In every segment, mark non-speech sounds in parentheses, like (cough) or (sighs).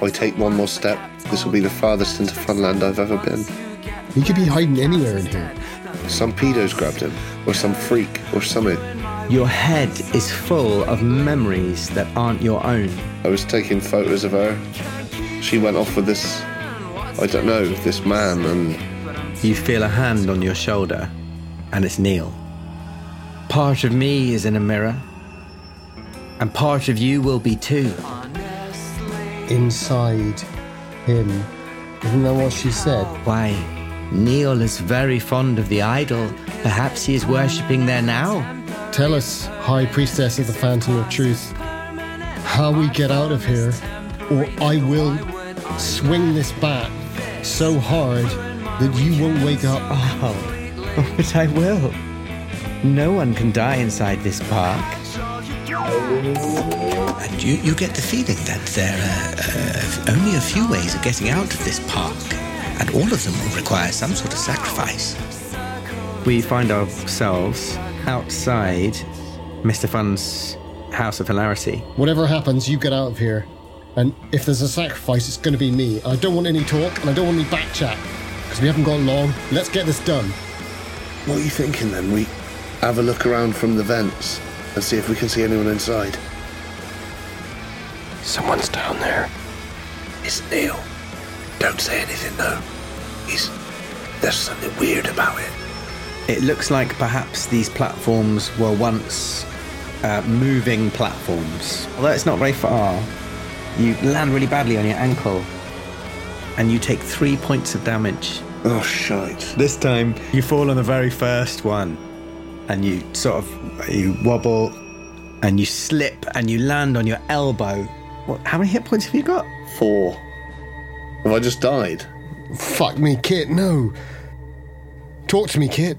If I take one more step, this will be the farthest into Funland I've ever been. He could be hiding anywhere in here. Some pedos grabbed him, or some freak, or something. Your head is full of memories that aren't your own. I was taking photos of her. She went off with this, I don't know, this man, and You feel a hand on your shoulder, and it's Neil. Part of me is in a mirror, and part of you will be too. Inside him. Isn't that what she said? Why, Neil is very fond of the idol. Perhaps he is worshipping there now. Tell us, High Priestess of the Fountain of Truth, how we get out of here, or I will swing this bat so hard that you won't wake up. Oh, (laughs) but I will. No one can die inside this park. And you, you get the feeling that there are uh, only a few ways of getting out of this park, and all of them will require some sort of sacrifice. We find ourselves outside Mr. Fun's House of Hilarity. Whatever happens, you get out of here. And if there's a sacrifice, it's going to be me. I don't want any talk, and I don't want any back chat. Because we haven't got long. Let's get this done. what are you thinking then? We have a look around from the vents and see if we can see anyone inside. Someone's down there. It's Neil. Don't say anything though. He's. There's something weird about it. It looks like perhaps these platforms were once uh, moving platforms. Although it's not very far, you land really badly on your ankle and you take three points of damage. Oh, shite. This time you fall on the very first one and you sort of you wobble and you slip and you land on your elbow. What, how many hit points have you got? Four. Have I just died? Fuck me, Kit, no. Talk to me, Kit.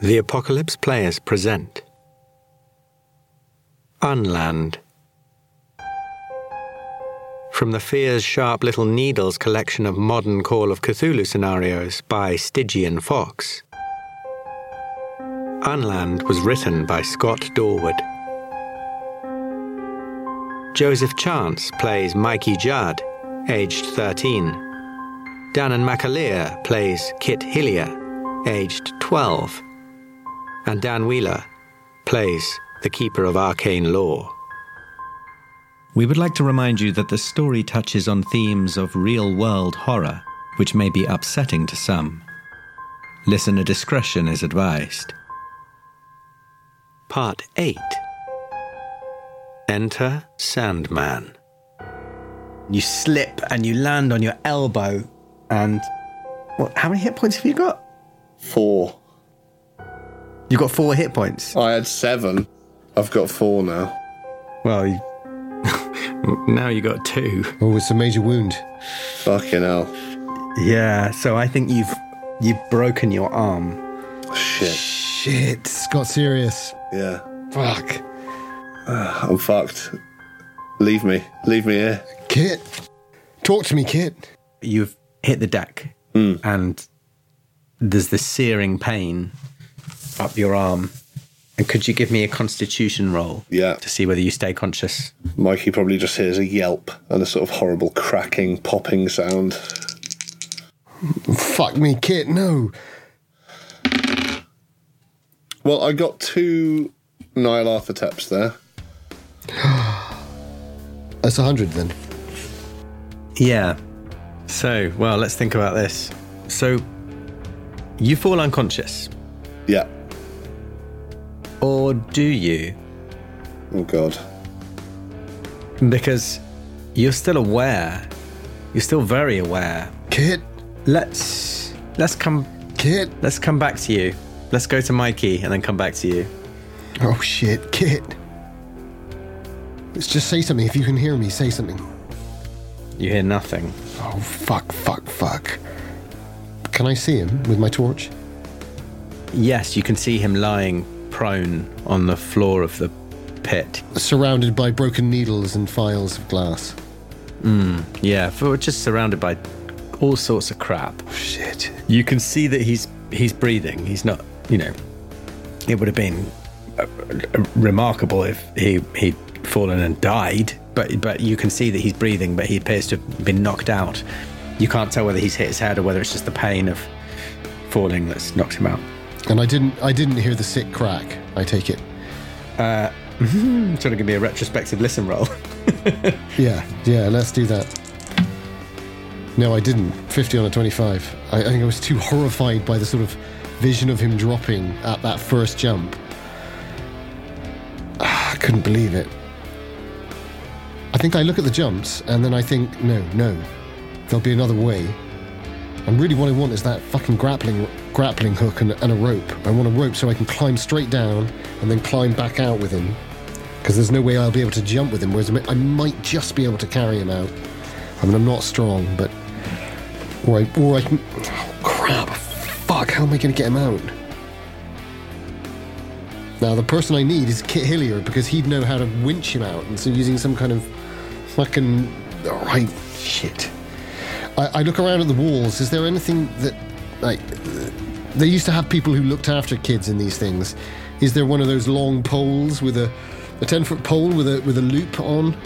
The Apocalypse Players present Unland. From the Fear's Sharp Little Needles collection of modern Call of Cthulhu scenarios by Stygian Fox. Unland was written by Scott Dorward. Joseph Chance plays Mikey Judd, aged 13. Danann McAleer plays Kit Hillier, aged 12 and Dan Wheeler plays the Keeper of Arcane Lore. We would like to remind you that the story touches on themes of real world horror, which may be upsetting to some. Listener discretion is advised. Part 8 Enter Sandman. You slip and you land on your elbow and what how many hit points have you got? Four. You've got four hit points. I had seven. I've got four now. Well, you, (laughs) Now you got two. Oh, it's a major wound. Fucking hell. yeah, so I think you've you've broken your arm. Shit. Shit, it's got serious. Yeah. Fuck. (sighs) I'm fucked. Leave me. Leave me here. Kit. Talk to me, Kit. You've hit the deck hmm. and there's this searing pain up your arm. And could you give me a constitution roll? Yeah. To see whether you stay conscious. Mikey probably just hears a yelp and a sort of horrible cracking, popping sound. Fuck me, Kit, no. Well, I got two Nyarlathotep's there. (gasps) That's a hundred then. Yeah. So, well, let's think about this. So, you fall unconscious, Yeah. Or do you? Oh, God. Because you're still aware. You're still very aware. Kit, Let's let's come Kit. let's come back to you. Let's go to Mikey and then come back to you. Oh shit, Kit. Let's just say something. If you can hear me, say something. You hear nothing. Oh fuck, fuck, fuck. Can I see him with my torch? Yes, you can see him lying prone on the floor of the pit. Surrounded by broken needles and files of glass. Yeah, for just surrounded by all sorts of crap. Shit. You can see that he's he's breathing. He's not, you know, it would have been uh, remarkable if he he'd fallen and died. But but you can see that he's breathing, but he appears to have been knocked out. You can't tell whether he's hit his head or whether it's just the pain of falling that's knocked him out. And I didn't I didn't hear the sick crack. I take it. Uh, (laughs) Trying to give me a retrospective listen roll. (laughs) Yeah, yeah. Let's do that. No, I didn't. Fifty on a twenty-five. I, I think I was too horrified by the sort of vision of him dropping at that first jump. Ah, (sighs) I couldn't believe it. I think I look at the jumps and then I think, no, no, there'll be another way. And really, what I want is that fucking grappling grappling hook and, and a rope. I want a rope so I can climb straight down and then climb back out with him. Because there's no way I'll be able to jump with him. Whereas I might just be able to carry him out. I mean, I'm not strong, but or I, or I can. Oh crap! Fuck! How am I going to get him out? Now the person I need is Kit Hillier because he'd know how to winch him out, and so using some kind of fucking all right shit. I, I look around at the walls. Is there anything that like they used to have people who looked after kids in these things? Is there one of those long poles with a a ten foot pole with a with a loop on?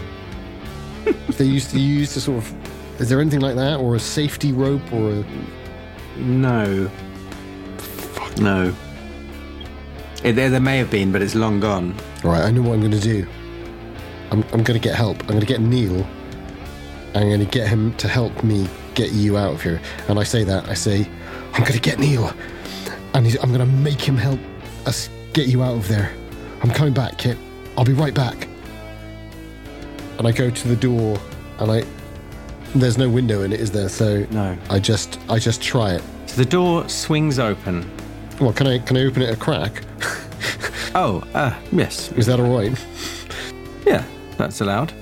(laughs) they used to use to sort of. Is there anything like that, or a safety rope, or a No. Fuck. No. It, there, there may have been, but it's long gone. All right, I know what I'm going to do. I'm, I'm going to get help. I'm going to get Neil. I'm going to get him to help me get you out of here. And I say that. I say, I'm going to get Neil. And he's, I'm going to make him help us get you out of there. I'm coming back, Kit. I'll be right back. And I go to the door and I. There's no window in it, is there? So No. I just I just try it. So the door swings open. Well, can I can I open it a crack? (laughs) Oh, uh, yes. Is that all right? Yeah, that's allowed.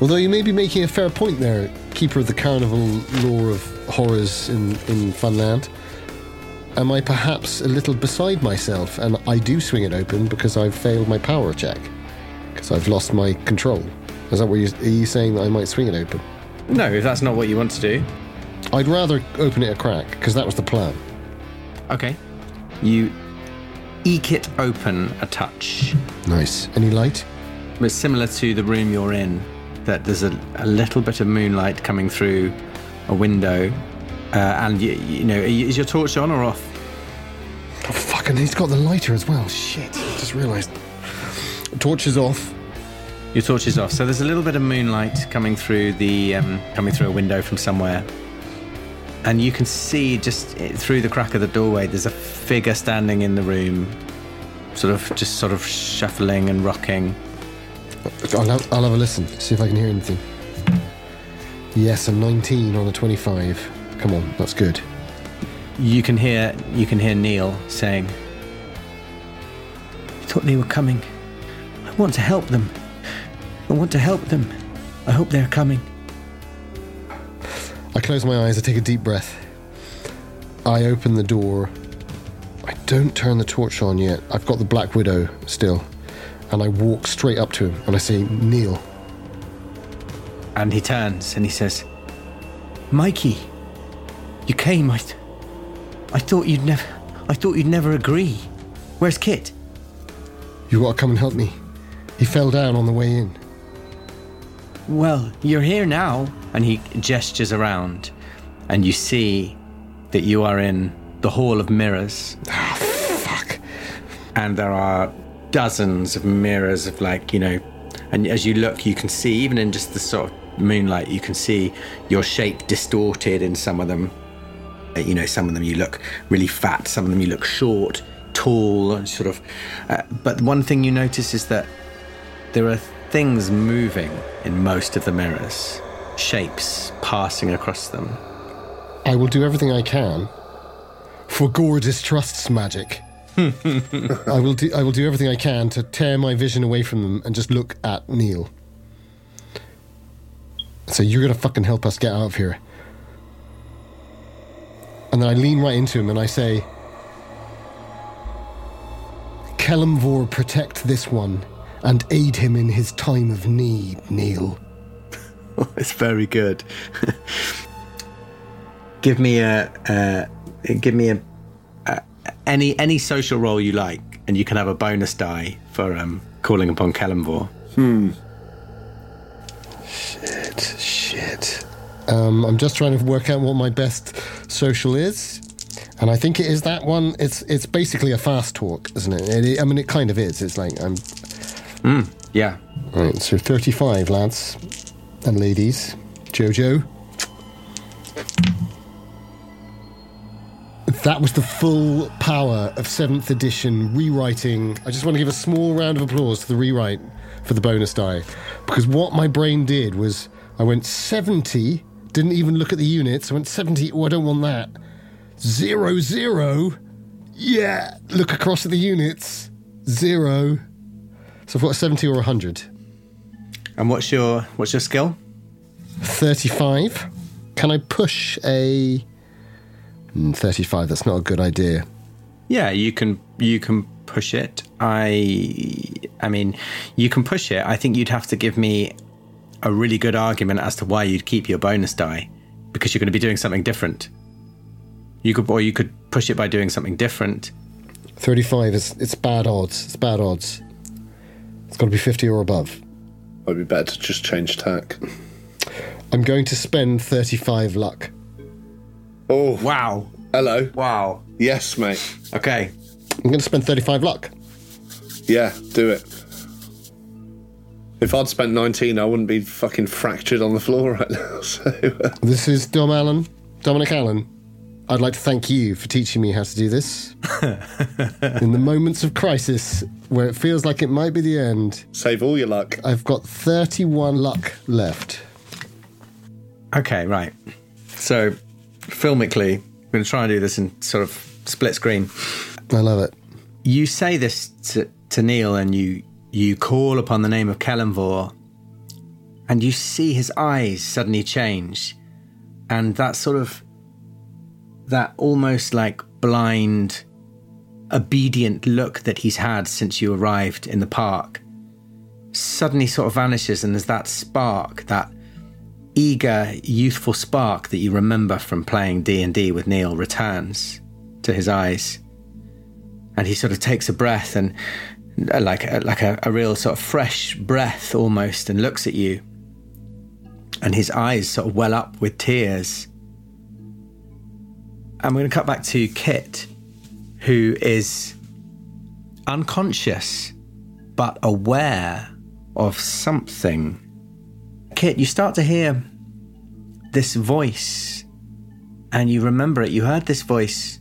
Although you may be making a fair point there, keeper of the carnival lore of horrors in, in Funland. Am I perhaps a little beside myself and I do swing it open because I've failed my power check? Because I've lost my control. Is that what you, are you saying that I might swing it open? No, if that's not what you want to do. I'd rather open it a crack because that was the plan. Okay. You eke it open a touch. Nice. Any light? It's similar to the room you're in, that there's a, a little bit of moonlight coming through a window. Uh, and, you, you know, is your torch on or off? Oh, fuck, and he's got the lighter as well. Shit. Just realised. Torch is off. Your torch is off. So there's a little bit of moonlight coming through the um, coming through a window from somewhere, and you can see just eh, through the crack of the doorway. There's a figure standing in the room, sort of just sort of shuffling and rocking. I'll have, I'll have a listen, see if I can hear anything. Yes, a 19 on a 25. Come on, that's good. You can hear you can hear Neil saying, "I thought they were coming. I want to help them. I want to help them. I hope they're coming." I close my eyes, I take a deep breath. I open the door. I don't turn the torch on yet. I've got the Black Widow still. And I walk straight up to him and I say, Neil. And he turns and he says, "Mikey, you came. I, th- I thought you'd never. I thought you'd never agree. Where's Kit?" You gotta come and help me. He fell down on the way in. Well, you're here now. And he gestures around, and you see that you are in the Hall of Mirrors. Ah, fuck. and there are dozens of mirrors of like you know and as you look you can see even in just the sort of moonlight you can see your shape distorted in some of them you know some of them you look really fat some of them you look short tall and sort of uh, but one thing you notice is that there are things moving in most of the mirrors shapes passing across them I will do everything I can. For Gore distrusts magic. (laughs) I will do I will do everything I can to tear my vision away from them and just look at Neil. So you're gonna fucking help us get out of here. And then I lean right into him and I say Kellenvor protect this one and aid him in his time of need, Neil. (laughs) it's very good. (laughs) give me a, uh, give me a, a any any social role you like, and you can have a bonus die for um, calling upon Kellenvor. Shit, shit. Um, I'm just trying to work out what my best social is, and I think it is that one. It's it's basically a fast talk, isn't it? it I mean, it kind of is. It's like I'm Yeah. right. So 35 lads and ladies. Jojo. That was the full power of 7th edition rewriting. I just want to give a small round of applause to the rewrite for the bonus die. Because what my brain did was I went 70, didn't even look at the units. I went 70, oh, I don't want that. Zero, zero. Yeah. Look across at the units. Zero. So I've got a 70 or a 100. And what's your what's your skill? 35. Can I push a. Hmm, 35, that's not a good idea. Yeah, you can you can push it. I I mean, you can push it. I think you'd have to give me a really good argument as to why you'd keep your bonus die because you're going to be doing something different. You could or you could push it by doing something different. 35 is it's bad odds. It's bad odds. It's got to be 50 or above. Might be better to just change tack. I'm going to spend 35 luck. Oh, Wow. hello. Wow. Yes, mate. Okay. I'm going to spend 35 luck. Yeah, do it. If I'd spent 19, I wouldn't be fucking fractured on the floor right now. (laughs) So, uh, This is Dom Allen, Dominic Allen. I'd like to thank you for teaching me how to do this. (laughs) In the moments of crisis where it feels like it might be the end, save all your luck. I've got 31 luck left. Okay, right. So, filmically, I'm going to try and do this in sort of split screen. I love it. You say this to, to Neil and you, you call upon the name of Kellenvor and you see his eyes suddenly change. And that sort of, that almost like blind, obedient look that he's had since you arrived in the park suddenly sort of vanishes and there's that spark, that eager, youthful spark that you remember from playing D&D with Neil returns to his eyes. And he sort of takes a breath and Uh, like a, like a, a real sort of fresh breath almost and looks at you. And his eyes sort of well up with tears. And we're going to cut back to Kit, who is unconscious but aware of something. Kit, you start to hear this voice, and you remember it. You heard this voice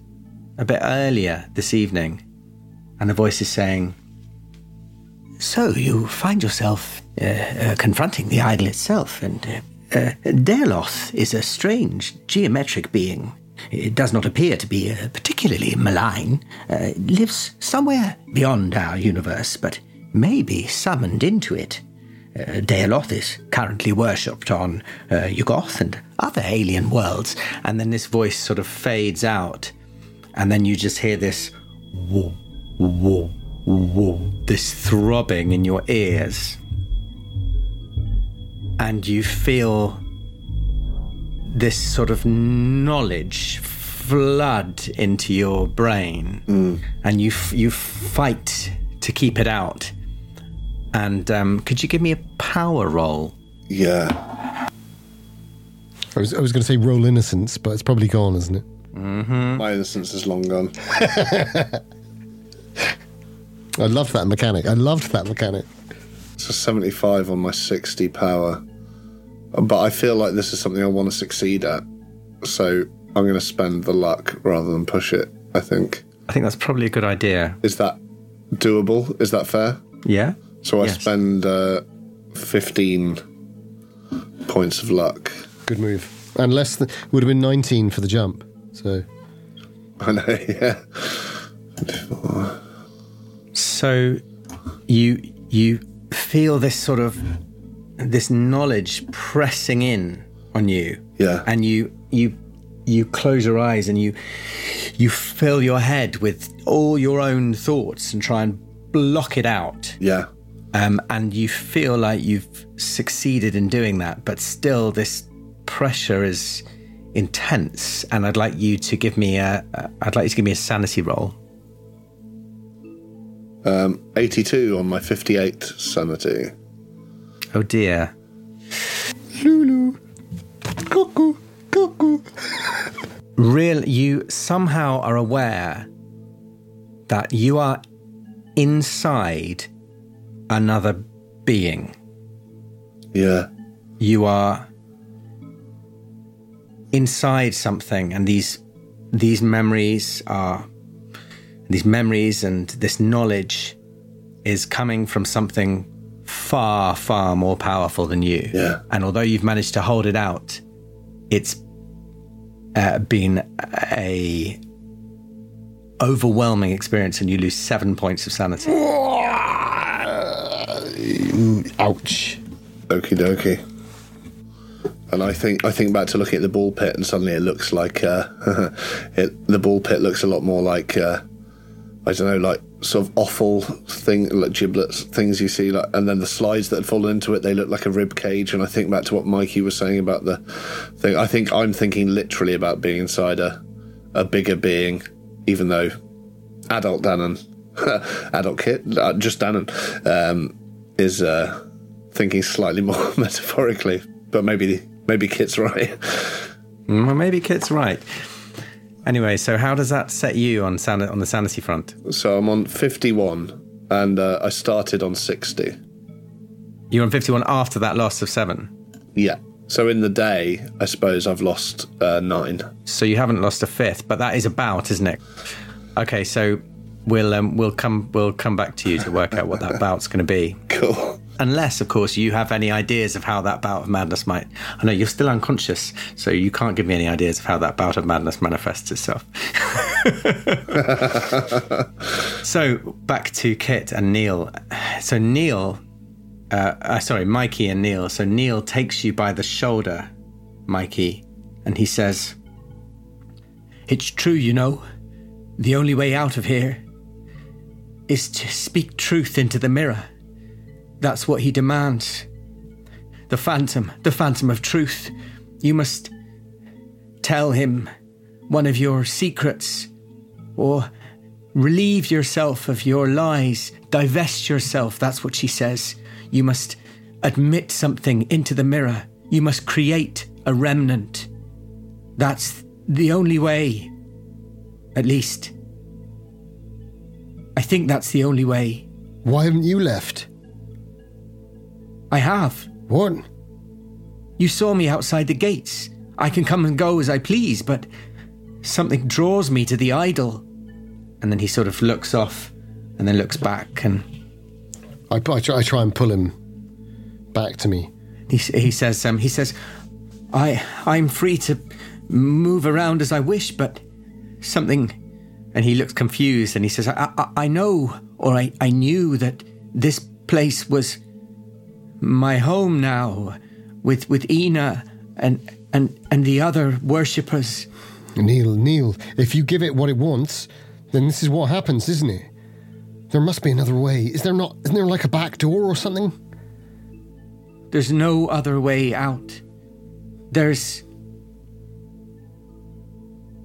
a bit earlier this evening, and the voice is saying, So you find yourself uh, uh, confronting the idol itself, and uh, uh, is a strange geometric being. It does not appear to be uh, particularly malign. Uh, it lives somewhere beyond our universe, but may be summoned into it. Uh, is currently worshipped on uh, Yuggoth and other alien worlds. And then this voice sort of fades out, and then you just hear this whoa, whoa, whoa, this throbbing in your ears. And you feel this sort of knowledge flood into your brain, and you f- you fight to keep it out. And um, could you give me a power roll? Yeah. I was, I was going to say roll innocence, but it's probably gone, isn't it? My innocence is long gone. (laughs) I loved that mechanic. I loved that mechanic. It's a 75 on my 60 power. But I feel like this is something I want to succeed at. So I'm going to spend the luck rather than push it, I think. I think that's probably a good idea. Is that doable? Is that fair? Yeah. So I Yes. spend uh, 15 points of luck. Good move. And less than, would have been 19 for the jump. So (laughs) I know, yeah. So you you feel this sort of this knowledge pressing in on you. Yeah. And you you you close your eyes and you you fill your head with all your own thoughts and try and block it out. Yeah. Um, and you feel like you've succeeded in doing that, but still this pressure is intense. And I'd like you to give me a, I'd like you to give me a sanity roll. Um, 82 on my 58 sanity. Oh dear. Lulu. Cuckoo. Cuckoo. Real, you somehow are aware that you are inside another being. Yeah. You are inside something, and these these memories are these memories and this knowledge is coming from something far, far more powerful than you. Yeah. And although you've managed to hold it out, it's uh, been a overwhelming experience, and you lose seven points of sanity. Ouch. Okie dokie. And I think I think back to looking at the ball pit, and suddenly it looks like uh, (laughs) it, the ball pit looks a lot more like uh, I don't know, like sort of offal thing, like giblets things you see, like, and then the slides that had fallen into it, they look like a rib cage. And I think back to what Mikey was saying about the thing. I think I'm thinking literally about being inside a a bigger being, even though adult Danann, (laughs) adult kid, uh, just Danann, um, is uh, thinking slightly (laughs) more metaphorically. But maybe maybe Kit's right. Mm, maybe Kit's right. Anyway, so how does that set you on san- on the sanity front? So I'm on 51, and uh, I started on 60. You're on 51 after that loss of seven. Yeah. So in the day, I suppose I've lost uh, nine. So you haven't lost a fifth, but that is about, isn't it? Okay, so we'll um, we'll come we'll come back to you to work out what that (laughs) bout's going to be. Cool. Unless, of course, you have any ideas of how that bout of madness might. I know you're still unconscious, so you can't give me any ideas of how that bout of madness manifests itself. (laughs) so back to Kit and Neil. So Neil, uh, uh, sorry, Mikey and Neil. So Neil takes you by the shoulder, Mikey, and he says, "It's true, you know. The only way out of here is to speak truth into the mirror." That's what he demands. The phantom, the phantom of truth. You must tell him one of your secrets, or relieve yourself of your lies, divest yourself. That's what she says. You must admit something into the mirror. You must create a remnant. That's the only way. At least. I think that's the only way. Why haven't you left? I have. What? You saw me outside the gates. I can come and go as I please, but something draws me to the idol. And then he sort of looks off and then looks back and I, I, try, I try and pull him back to me. he, he says, um, he says, I, I'm free to move around as I wish, but something. And he looks confused and he says, I, I, I know, or I, I knew that this place was my home now with, with Ina and, and, and the other worshippers. Neil, Neil, if you give it what it wants, then this is what happens, isn't it? There must be another way. Is there not? Isn't there like a back door or something? There's no other way out. There's.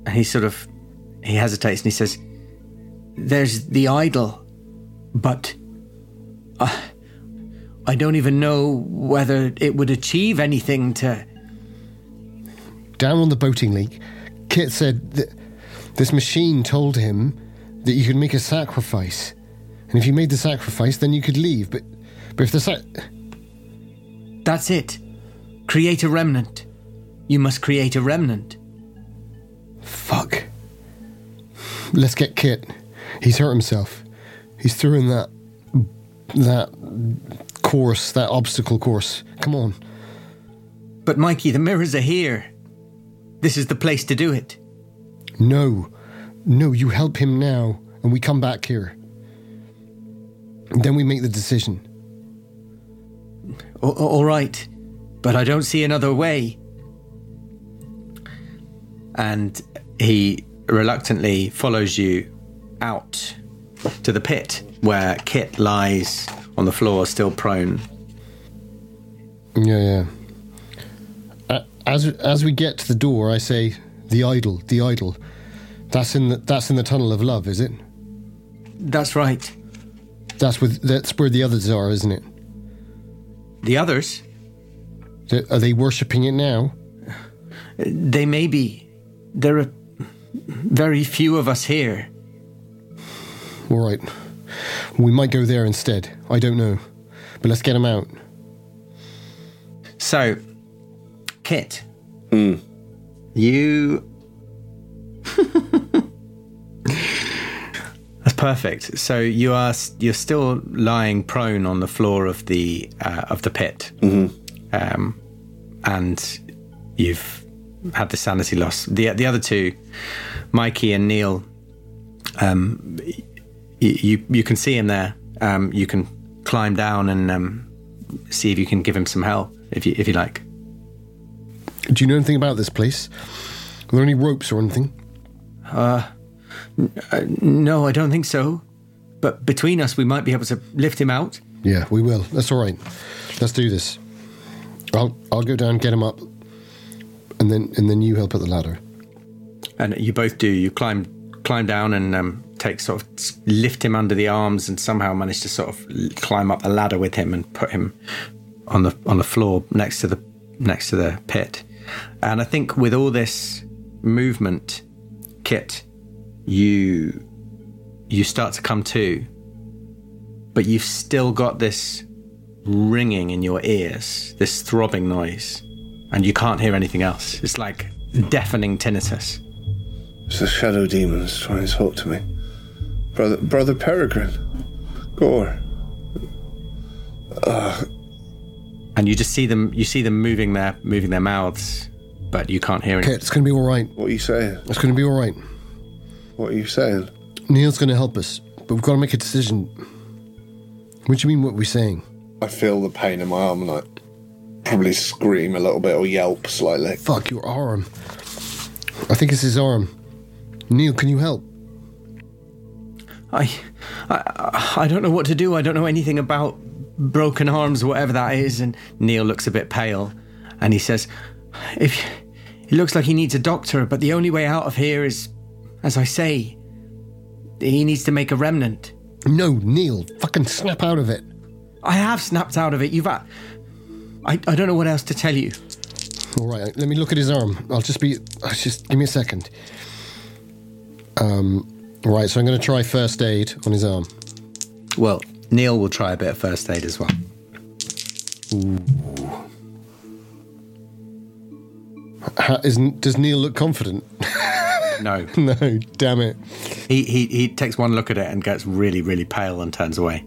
And he sort of. He hesitates and he says, There's the idol, but. Uh, I don't even know whether it would achieve anything to. Down on the boating leak, Kit said that this machine told him that you could make a sacrifice, and if you made the sacrifice, then you could leave. But, but if the sac, That's it. Create a remnant. You must create a remnant. fuck. Let's get Kit. He's hurt himself. He's through in that that course, that obstacle course. Come on. But Mikey, the mirrors are here. This is the place to do it. No, no, you help him now, and we come back here. Then we make the decision. All right, but I don't see another way. And he reluctantly follows you out to the pit where Kit lies on the floor, still prone. Yeah, yeah. Uh, as as we get to the door, I say, "The idol, the idol." That's in the that's in the tunnel of love, is it? That's right. That's with that's where the others are, isn't it? The others, Th- Are they worshipping it now? they may be. There are very few of us here. All right. We might go there instead. I don't know. But let's get them out. So, Kit, you. (laughs) That's perfect. So you are you're still lying prone on the floor of the uh, of the pit, um, and you've had the sanity loss. The the other two, Mikey and Neil, um, y- you you can see him there. Um, you can climb down and um, see if you can give him some help if you if you like. Do you know anything about this place? Are there any ropes or anything? No, I don't think so. But between us, we might be able to lift him out. Yeah, we will. That's all right. Let's do this. I'll I'll go down, get him up, and then and then you help at the ladder. And you both do. You climb climb down and um, take sort of lift him under the arms, and somehow manage to sort of climb up the ladder with him and put him on the on the floor next to the next to the pit. And I think with all this movement, Kit, you you start to come to, but you've still got this ringing in your ears, this throbbing noise, and you can't hear anything else. It's like deafening tinnitus. It's the shadow demons trying to talk to me. Brother, brother Peregrine, Gore. and you just see them you see them moving their moving their mouths but you can't hear Okay, it it's going to be all right. What are you saying? It's going to be all right. What are you saying? Neil's going to help us, but we've got to make a decision. What do you mean? What we're saying? I feel the pain in my arm and I probably scream a little bit or yelp slightly. Fuck your arm. I think it's his arm. Neil, can you help? I, I i don't know what to do i don't know anything about broken arms whatever that is and neil looks a bit pale and he says if it looks like he needs a doctor but the only way out of here is as i say he needs to make a remnant No, Neil, fucking snap out of it. i have snapped out of it you've had I, I don't know what else to tell you All right, let me look at his arm. I'll just be. I'll just give me a second. Um. Right, so I'm going to try first aid on his arm. well neil will try a bit of first aid as well How, isn't does Neil look confident? no (laughs) no, damn it. he, he he takes one look at it and gets really really pale and turns away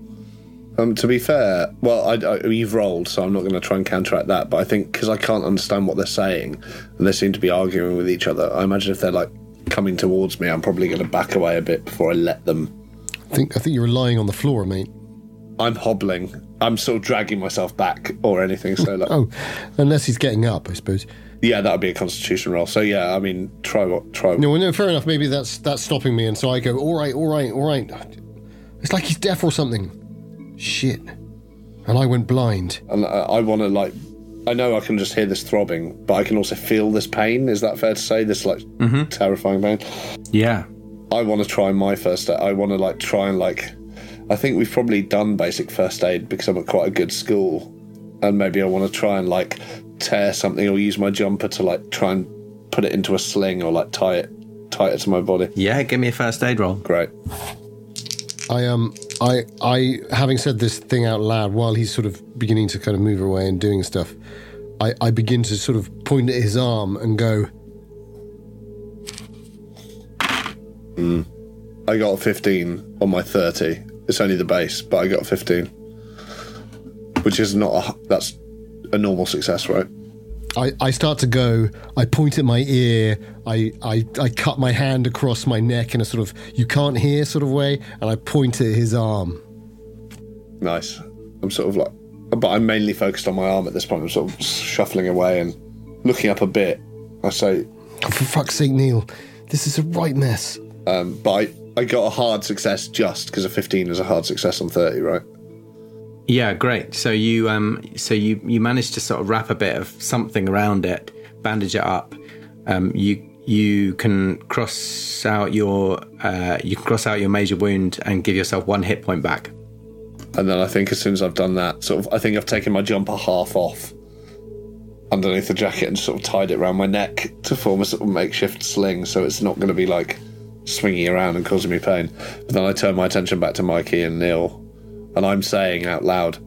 Um, to be fair, well, I, I, you've rolled, so I'm not going to try and counteract that. But I think because I can't understand what they're saying, and they seem to be arguing with each other, I imagine if they're like coming towards me, I'm probably going to back away a bit before I let them. I think I think you're lying on the floor, mate. I'm hobbling. I'm sort of dragging myself back or anything. So like, Oh, unless he's getting up, I suppose. yeah, that would be a Constitution roll. So yeah, I mean, try what try. No, no, fair enough. Maybe that's that's stopping me, and so I go, all right, all right, all right. It's like he's deaf or something. Shit. And I went blind. And I, I want to like. I know I can just hear this throbbing, but I can also feel this pain. Is that fair to say? This like terrifying pain. yeah I want to try my first aid. I want to like try and like. I think we've probably done basic first aid because I'm at quite a good school, and maybe I want to try and like tear something or use my jumper to like try and put it into a sling or like tie it, tighter to my body. yeah give me a first aid roll Great. I um I I having said this thing out loud while he's sort of beginning to kind of move away and doing stuff, I, I begin to sort of point at his arm and go, hmm. I got a 15 on my 30. It's only the base, but I got 15, which is not a. That's a normal success, right? I, I start to go, I point at my ear, I, I, I cut my hand across my neck in a sort of you can't hear sort of way, and I point at his arm. Nice. I'm sort of like, but I'm mainly focused on my arm at this point. I'm sort of shuffling away and looking up a bit. I say, Oh, for fuck's sake, Neil, this is a right mess. um, but I, I got a hard success just because a 15 is a hard success on 30, right? Yeah, great. So you um so you you managed to sort of wrap a bit of something around it, bandage it up. Um you you can cross out your uh you can cross out your major wound and give yourself one hit point back. And then I think as soon as I've done that, sort of, I think I've taken my jumper half off underneath the jacket and sort of tied it around my neck to form a sort of makeshift sling, so it's not going to be like swinging around and causing me pain. But then I turn my attention back to Mikey and Neil, and I'm saying out loud,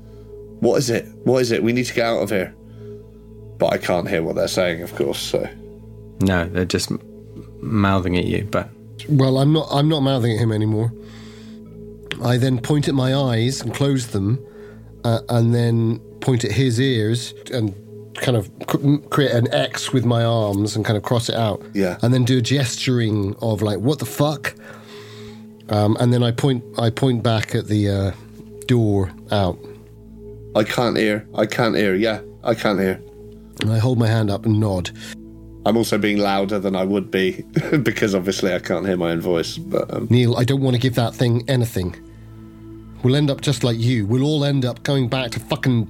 "What is it? What is it? We need to get out of here." But I can't hear what they're saying, of course. So No, they're just mouthing at you. But Well, I'm not. I'm not mouthing at him anymore. I then point at my eyes and close them, uh, and then point at his ears and kind of create an X with my arms and kind of cross it out. Yeah. And then do a gesturing of like, "What the fuck?" Um, and then I point. I point back at the uh, door out. I can't hear. I can't hear. Yeah, I can't hear. And I hold my hand up and nod. I'm also being louder than I would be (laughs) because obviously I can't hear my own voice. But um, Neil, I don't want to give that thing anything. We'll end up just like you. We'll all end up going back to fucking.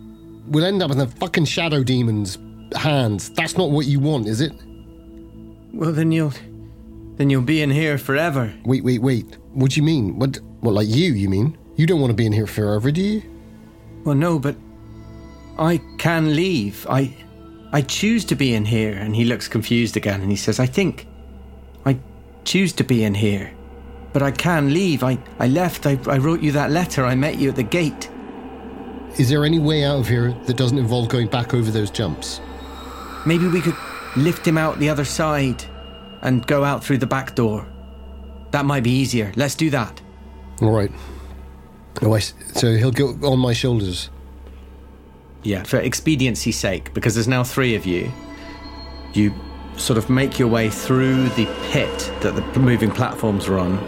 We'll end up in the fucking shadow demon's hands. That's not what you want, is it? well, then you'll then you'll be in here forever. Wait, wait, wait. What do you mean? What? What, like you? You mean? You don't want to be in here forever, do you? Well, no, but I can leave. I I choose to be in here. And he looks confused again, and he says, "I think I choose to be in here, but I can leave. I I left. I I wrote you that letter. I met you at the gate." Is there any way out of here that doesn't involve going back over those jumps? Maybe we could lift him out the other side and go out through the back door. That might be easier. Let's do that. All right. Oh, I so he'll go on my shoulders. Yeah, for expediency's sake, because there's now three of you, you sort of make your way through the pit that the moving platforms are on,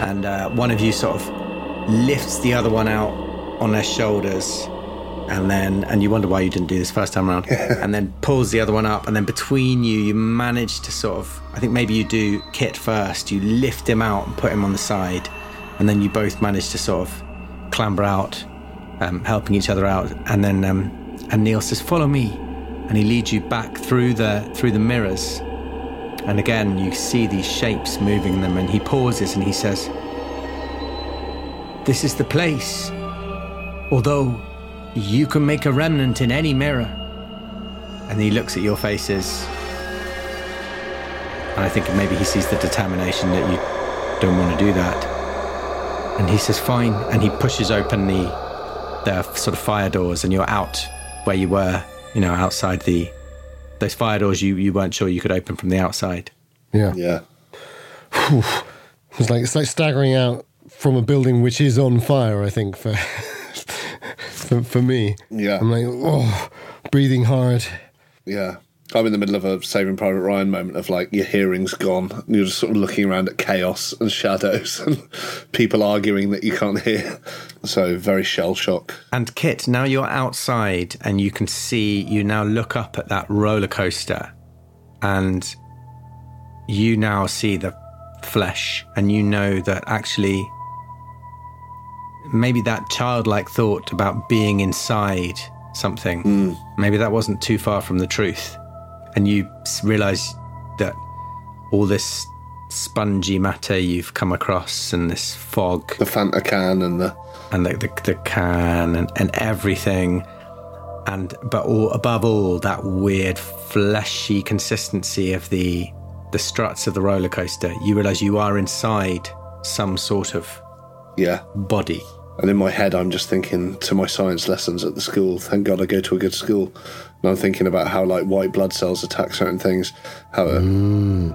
and uh, one of you sort of lifts the other one out on their shoulders, and then and you wonder why you didn't do this first time around, (laughs) and then pulls the other one up, and then between you, you manage to sort of, I think maybe you do Kit first, you lift him out and put him on the side, and then you both manage to sort of clamber out um, helping each other out. And then um, and Neil says, "Follow me," and he leads you back through the through the mirrors. And again, you see these shapes moving them, and he pauses and he says, "This is the place. Although you can make a remnant in any mirror." And he looks at your faces, and I think maybe he sees the determination that you don't want to do that. And he says, "Fine," and he pushes open the the sort of fire doors and you're out where you were, you know, outside the those fire doors you, you weren't sure you could open from the outside. Yeah. yeah, It's like it's like staggering out from a building which is on fire. I think for (laughs) for, for me. Yeah. I'm like, oh, breathing hard. yeah. I'm in the middle of a Saving Private Ryan moment of like your hearing's gone. And you're just sort of looking around at chaos and shadows (laughs) and people arguing that you can't hear. So very shell shock. And Kit, now you're outside and you can see you now look up at that roller coaster and you now see the flesh and you know that actually maybe that childlike thought about being inside something hmm. maybe that wasn't too far from the truth and you realize that all this spongy matter you've come across and this fog The Fanta can and the and the, the, the can and, and everything and but all above all that weird fleshy consistency of the the struts of the roller coaster you realize you are inside some sort of yeah. body And in my head, I'm just thinking to my science lessons at the school. Thank God I go to a good school. And I'm thinking about how like white blood cells attack certain things. How uh,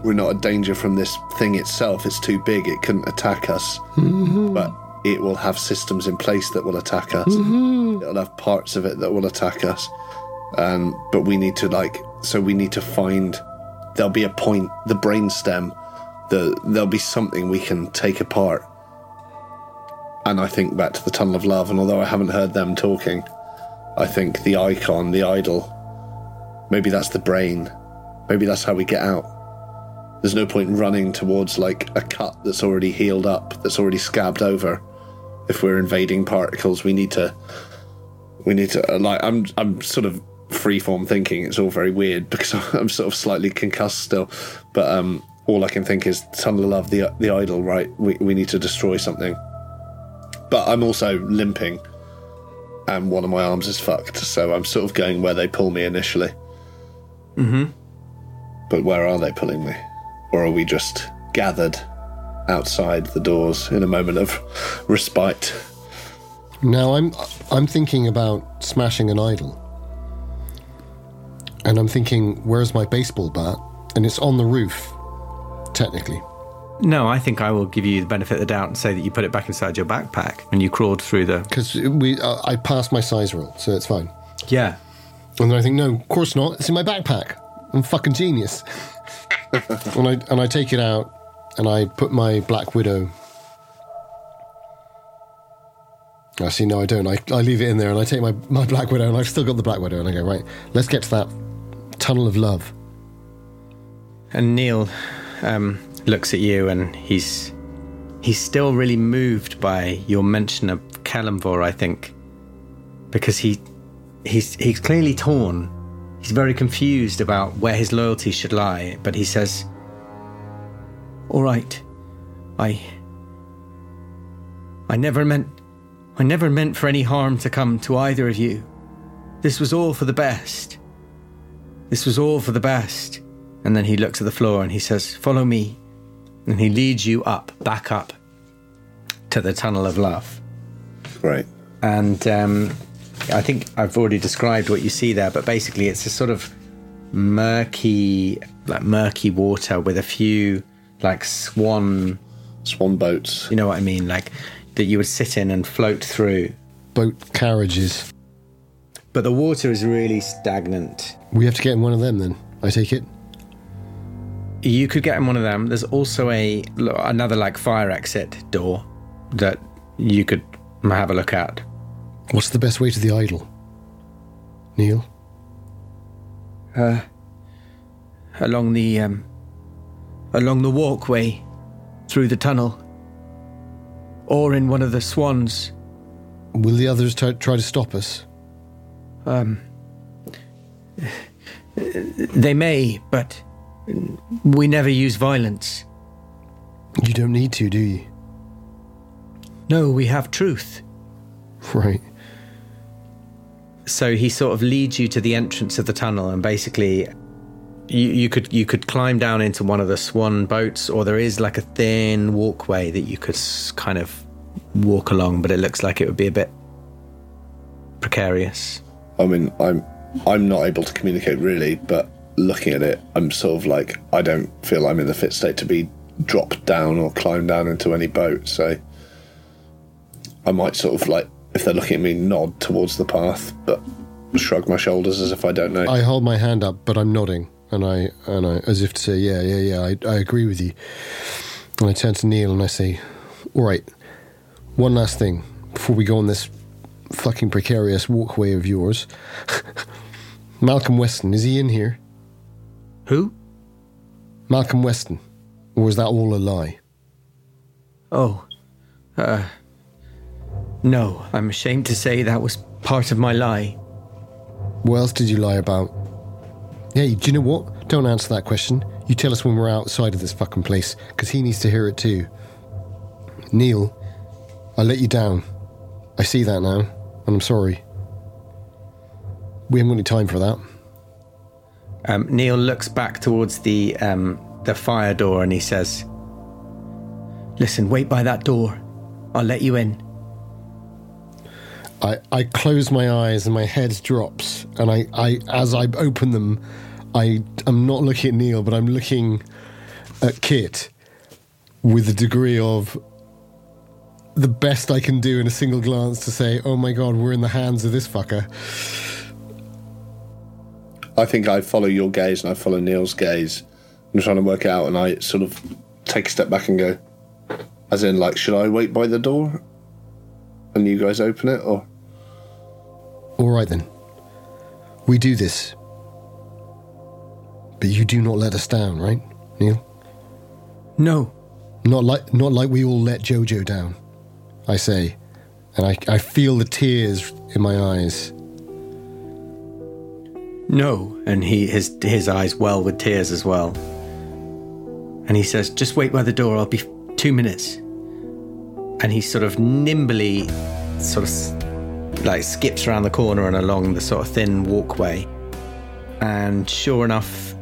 we're not a danger from this thing itself. It's too big. It couldn't attack us. But it will have systems in place that will attack us. It'll have parts of it that will attack us. Um, but we need to like. So we need to find. There'll be a point. The brain stem. The there'll be something we can take apart and I think back to the Tunnel of Love, and although I haven't heard them talking, I think the icon, the idol, maybe that's the brain. Maybe that's how we get out. There's no point running towards like a cut that's already healed up, that's already scabbed over. If we're invading particles, we need to. We need to like. I'm. I'm sort of freeform thinking. It's all very weird because (laughs) I'm sort of slightly concussed still. But um, all I can think is Tunnel of Love, the the idol. Right. We we need to destroy something but I'm also limping, and one of my arms is fucked. So I'm sort of going where they pull me initially. Mm-hmm. But where are they pulling me? Or are we just gathered outside the doors in a moment of (laughs) respite? Now I'm I'm thinking about smashing an idol. And I'm thinking, where's my baseball bat? And it's on the roof, technically. No, I think I will give you the benefit of the doubt and say that you put it back inside your backpack and you crawled through the. Because we uh, I passed my size rule, so it's fine. Yeah. And then I think, no, of course not. It's in my backpack. I'm fucking genius. (laughs) and I and I take it out and I put my Black Widow. I see. no, I don't. I, I leave it in there and I take my, my Black Widow and I've still got the Black Widow and I go, right, let's get to that tunnel of love. And Neil um, looks at you and he's he's still really moved by your mention of Kellenvor, I think. Because he he's he's clearly torn. He's very confused about where his loyalty should lie, but he says, All right. I I never meant I never meant for any harm to come to either of you. This was all for the best. This was all for the best. And then he looks at the floor and he says, Follow me. And he leads you up, back up to the tunnel of love. Right. And um, I think I've already described what you see there, but basically it's a sort of murky, like murky water with a few like swan, Swan boats. you know what I mean? Like that you would sit in and float through. Boat carriages. But the water is really stagnant. We have to get in one of them then, I take it. You could get in one of them. There's also a another like fire exit door that you could have a look at. What's the best way to the idol? Neil? Uh, along the um, along the walkway through the tunnel, or in one of the swans. Will the others try, try to stop us? Um, (sighs) they may, but we never use violence. You don't need to, do you? No, we have truth. Right. So he sort of leads you to the entrance of the tunnel, and basically, you, you could you could climb down into one of the swan boats, or there is like a thin walkway that you could kind of walk along, but it looks like it would be a bit precarious. I mean, I'm I'm not able to communicate really, but looking at it, I'm sort of like I don't feel I'm in the fit state to be dropped down or climb down into any boat. So I might sort of like, if they're looking at me, nod towards the path, but shrug my shoulders as if I don't know. I hold my hand up, but I'm nodding, and I and I as if to say, yeah, yeah, yeah, I, I agree with you. And I turn to Neil and I say, all right, one last thing before we go on this fucking precarious walkway of yours. (laughs) Malcolm Weston, is he in here? Who? Malcolm Weston, or was that all a lie? Oh, uh, no, I'm ashamed to say that was part of my lie. What else did you lie about? Yeah, do you know what? Don't answer that question. You tell us when we're outside of this fucking place, because he needs to hear it too. Neil, I let you down. I see that now, and I'm sorry. We haven't got any time for that. Um, Neil looks back towards the um, the fire door and he says, "Listen, wait by that door. I'll let you in." I, I close my eyes and my head drops, and I, I as I open them, I am not looking at Neil, but I'm looking at Kit with a degree of the best I can do in a single glance to say, "Oh my God, we're in the hands of this fucker." I think I follow your gaze and I follow Neil's gaze. I'm trying to work out, and I sort of take a step back and go, as in, like, should I wait by the door and you guys open it, or All right then, we do this, but you do not let us down, right, Neil? No, Not like not like we all let Jojo down. I say, and I, I feel the tears in my eyes. No, and he his his eyes well with tears as well. And he says, "Just wait by the door. I'll be two minutes." and he sort of nimbly, sort of like skips around the corner and along the sort of thin walkway. And sure enough,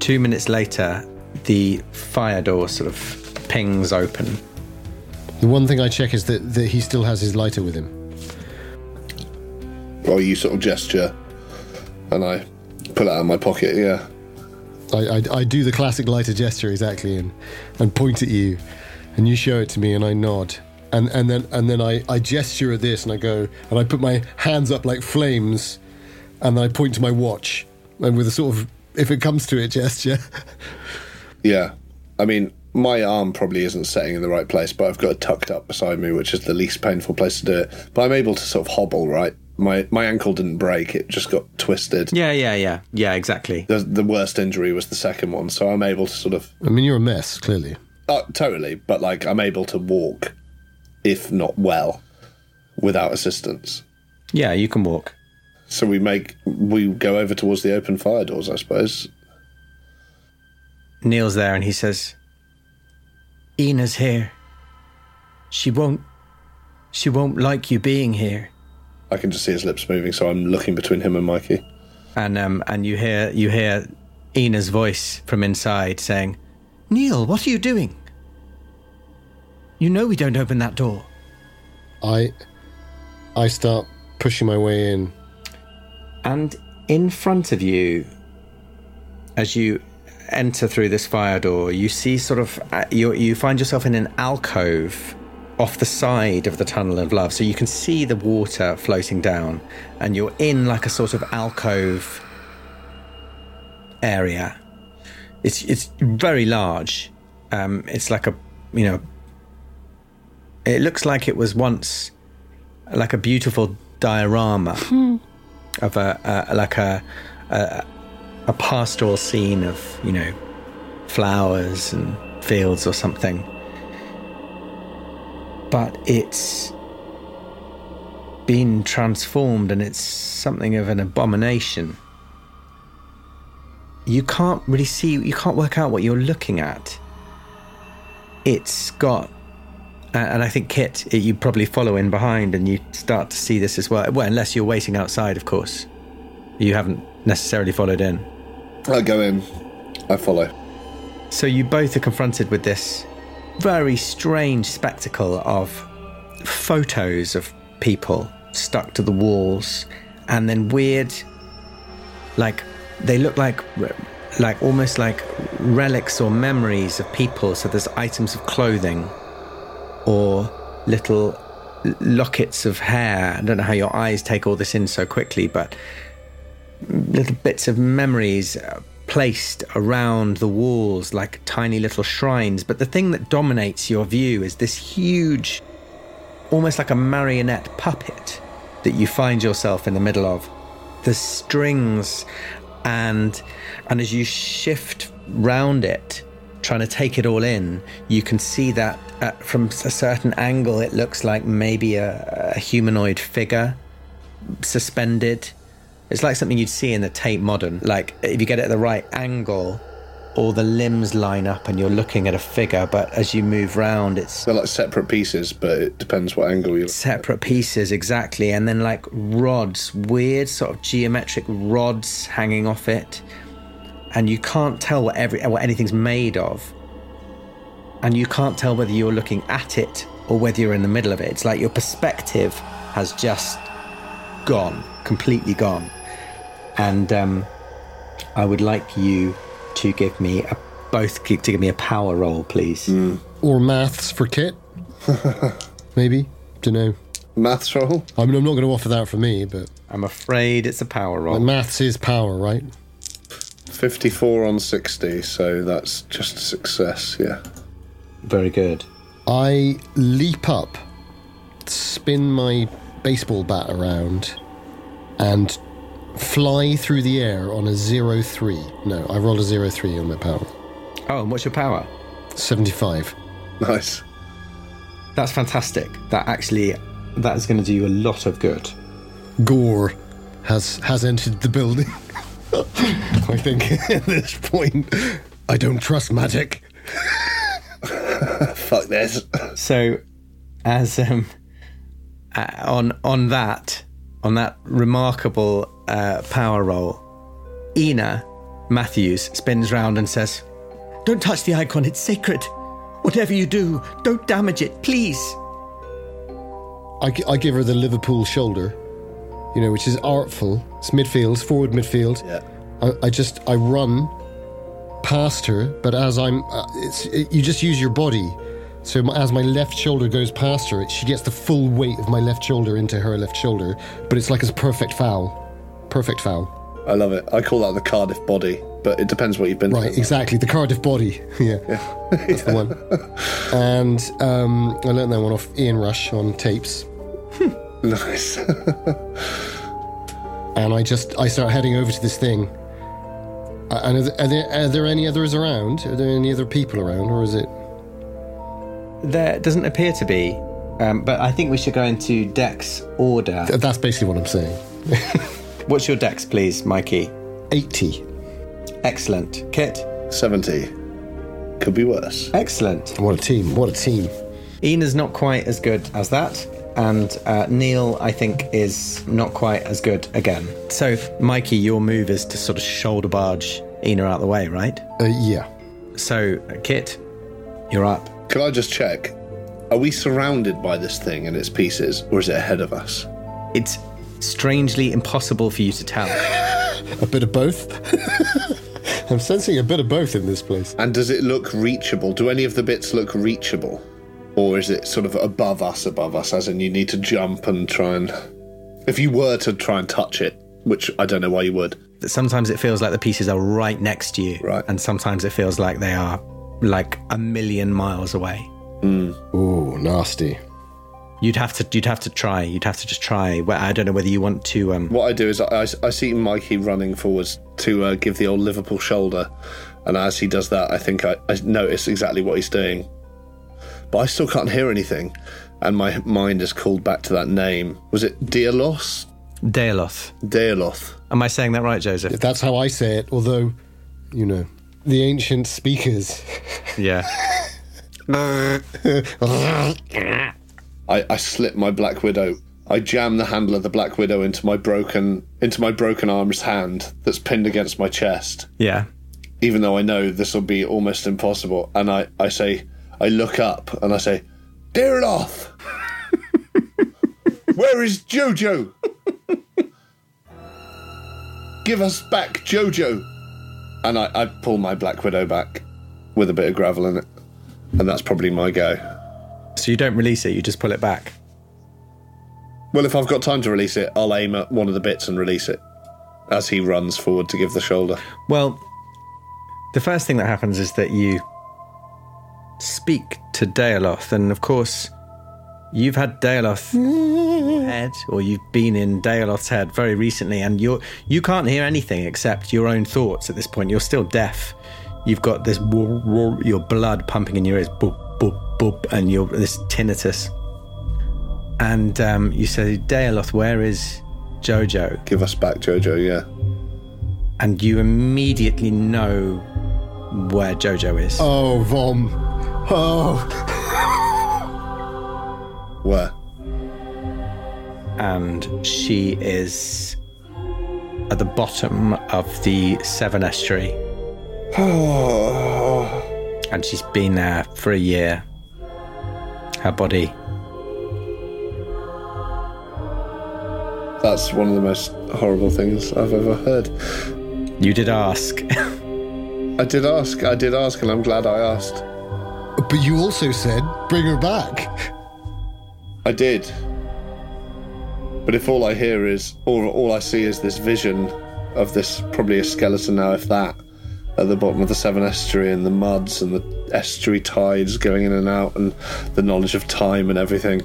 two minutes later, the fire door sort of pings open. The one thing I check is that, that he still has his lighter with him. Or you sort of gesture, and I pull it out of my pocket. Yeah. I, I, I do the classic lighter gesture exactly and, and point at you, and you show it to me, and I nod. And, and then and then I, I gesture at this and I go and I put my hands up like flames and then I point to my watch and with a sort of if it comes to it (laughs) gesture. Yeah. I mean, my arm probably isn't setting in the right place, but I've got it tucked up beside me, which is the least painful place to do it. But I'm able to sort of hobble, right? My my ankle didn't break; it just got twisted. Yeah, yeah, yeah, yeah, exactly. The, the worst injury was the second one, so I'm able to sort of I mean you're a mess, clearly. uh, totally, but like I'm able to walk, if not well, without assistance. Yeah, you can walk. So we make we go over towards the open fire doors, I suppose. Neil's there and he says, Ina's here. She won't. She won't like you being here. I can just see his lips moving, so I'm looking between him and Mikey. And um, and you hear you hear Ina's voice from inside saying, "Neil, what are you doing? You know we don't open that door." I I start pushing my way in. And in front of you, as you enter through this fire door, you see sort of uh, you you find yourself in an alcove off the side of the tunnel of love, so you can see the water floating down, and you're in like a sort of alcove area. It's it's very large. Um, it's like a you know. It looks like it was once like a beautiful diorama of a, a like a, a a pastoral scene of you know flowers and fields or something but it's been transformed and it's something of an abomination you can't really see you can't work out what you're looking at it's got and I think Kit, you probably follow in behind, and you start to see this as well. Well, unless you're waiting outside, of course. You haven't necessarily followed in. I go in, I follow. So you both are confronted with this very strange spectacle of photos of people stuck to the walls, and then weird, like they look like like almost like relics or memories of people. So there's items of clothing or little lockets of hair. I don't know how your eyes take all this in so quickly, but little bits of memories uh, placed around the walls like tiny little shrines. But the thing that dominates your view is this huge, almost like a marionette puppet that you find yourself in the middle of. The strings and and as you shift round it trying to take it all in, you can see that uh, from a certain angle, it looks like maybe a, a humanoid figure suspended. It's like something you'd see in the Tate Modern. Like if you get it at the right angle, all the limbs line up and you're looking at a figure, but as you move round, it's They're like separate pieces, but it depends what angle you. separate pieces exactly. And then like rods weird sort of geometric rods hanging off it. And you can't tell what every what anything's made of. And you can't tell whether you're looking at it or whether you're in the middle of it. It's like your perspective has just gone completely gone and um, i would like you to give me a both to give me a power roll please Or maths for Kit. (laughs) Maybe. Don't know. Maths roll. I mean, I'm not going to offer that for me, but i'm afraid it's a power roll but maths is power, right? 54 on 60, so that's just a success, yeah. very good I leap up, spin my baseball bat around, and fly through the air on a zero three. No, I rolled a zero three on my power. oh and what's your power 75. Nice. That's fantastic. That actually, that is going to do you a lot of good. Gore has has entered the building. (laughs) I think (laughs) at this point, I don't trust magic. (laughs) Fuck this. So as um, uh, on on that on that remarkable uh, power roll, Ina Matthews spins round and says, "Don't touch the icon; it's sacred. Whatever you do, don't damage it, please." I, I give her the Liverpool shoulder, you know, which is artful. It's midfield, it's forward midfield. Yeah. I, I just I run past her, but as I'm, uh, it's it, you just use your body. So as my left shoulder goes past her, she gets the full weight of my left shoulder into her left shoulder. But it's like a perfect foul, perfect foul. I love it. I call that the Cardiff body, but it depends what you've been Right, through. exactly. The Cardiff body. (laughs) Yeah, that's the one. And um, I learned that one off Ian Rush on tapes. (laughs) Nice. (laughs) and I just I start heading over to this thing. And are there, are there any others around? Are there any other people around, or is it? There doesn't appear to be, um, but I think we should go into Dex order. th- That's basically what I'm saying. (laughs) What's your Dex, please, Mikey? Eighty. Excellent. Kit? 70. Could be worse. Excellent. What a team! What a team! Ina's not quite as good as that. And uh, Neil, I think, is not quite as good again. So, Mikey, your move is to sort of shoulder barge Ina out of the way, right? Uh, yeah. So, uh, Kit, you're up. Can I just check? Are we surrounded by this thing and its pieces, or is it ahead of us? It's strangely impossible for you to tell. (laughs) A bit of both. (laughs) I'm sensing a bit of both in this place. And does it look reachable? Do any of the bits look reachable? Or is it sort of above us, above us, as in you need to jump and try and. If you were to try and touch it, which I don't know why you would. Sometimes it feels like the pieces are right next to you. Right. And sometimes it feels like they are like a million miles away. Ooh, nasty. You'd have to you'd have to try. You'd have to just try. Well, I don't know whether you want to um What I do is I, I, I see Mikey running forwards to uh, give the old Liverpool shoulder, and as he does that, I think I, I notice exactly what he's doing. But I still can't hear anything, and my mind is called back to that name. Was it Dialos? Dealoth. Dealoth. Am I saying that right, Joseph? That's how I say it. Although, you know, the ancient speakers. Yeah. I, I slip my Black Widow. I jam the handle of the Black Widow into my broken into my broken arm's hand that's pinned against my chest. Yeah. even though I know this will be almost impossible. And I, I say, I look up and I say, Dearloth! (laughs) Where is Jojo? Give us back Jojo! And I, I pull my Black Widow back with a bit of gravel in it. And that's probably my go. So you don't release it, you just pull it back. Well, if I've got time to release it, I'll aim at one of the bits and release it as he runs forward to give the shoulder. Well, the first thing that happens is that you speak to Dealoth, and of course, you've had Dealoth head, or you've been in Dealoth's head very recently, and you're you can't hear anything except your own thoughts at this point. You're still deaf. You've got this woo- woo- your blood pumping in your ears, boop boop boop, and you're this tinnitus. And um, you say, Dealoth, where is Jojo? Give us back Jojo, yeah. And you immediately know where Jojo is. Oh, Vom. Oh. (laughs) Where? and she is at the bottom of the Severn Estuary. (sighs) and she's been there for a year. Her body. That's one of the most horrible things I've ever heard. You did ask. (laughs) I did ask, I did ask, and I'm glad I asked. But you also said, bring her back. I did. But if all I hear is, or all I see is this vision of this, probably a skeleton now, if that, at the bottom of the Severn Estuary and the muds and the estuary tides going in and out and the knowledge of time and everything,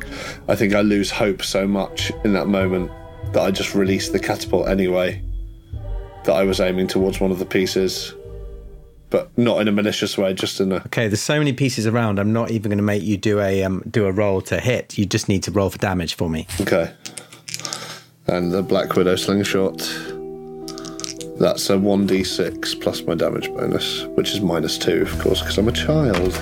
I think I lose hope so much in that moment that I just release the catapult anyway. That I was aiming towards one of the pieces, but not in a malicious way, just in a. okay, there's so many pieces around. I'm not even going to make you do a um, do a roll to hit. You just need to roll for damage for me. Okay. And the Black Widow slingshot. That's a 1d6 plus my damage bonus, which is minus 2, of course, because I'm a child.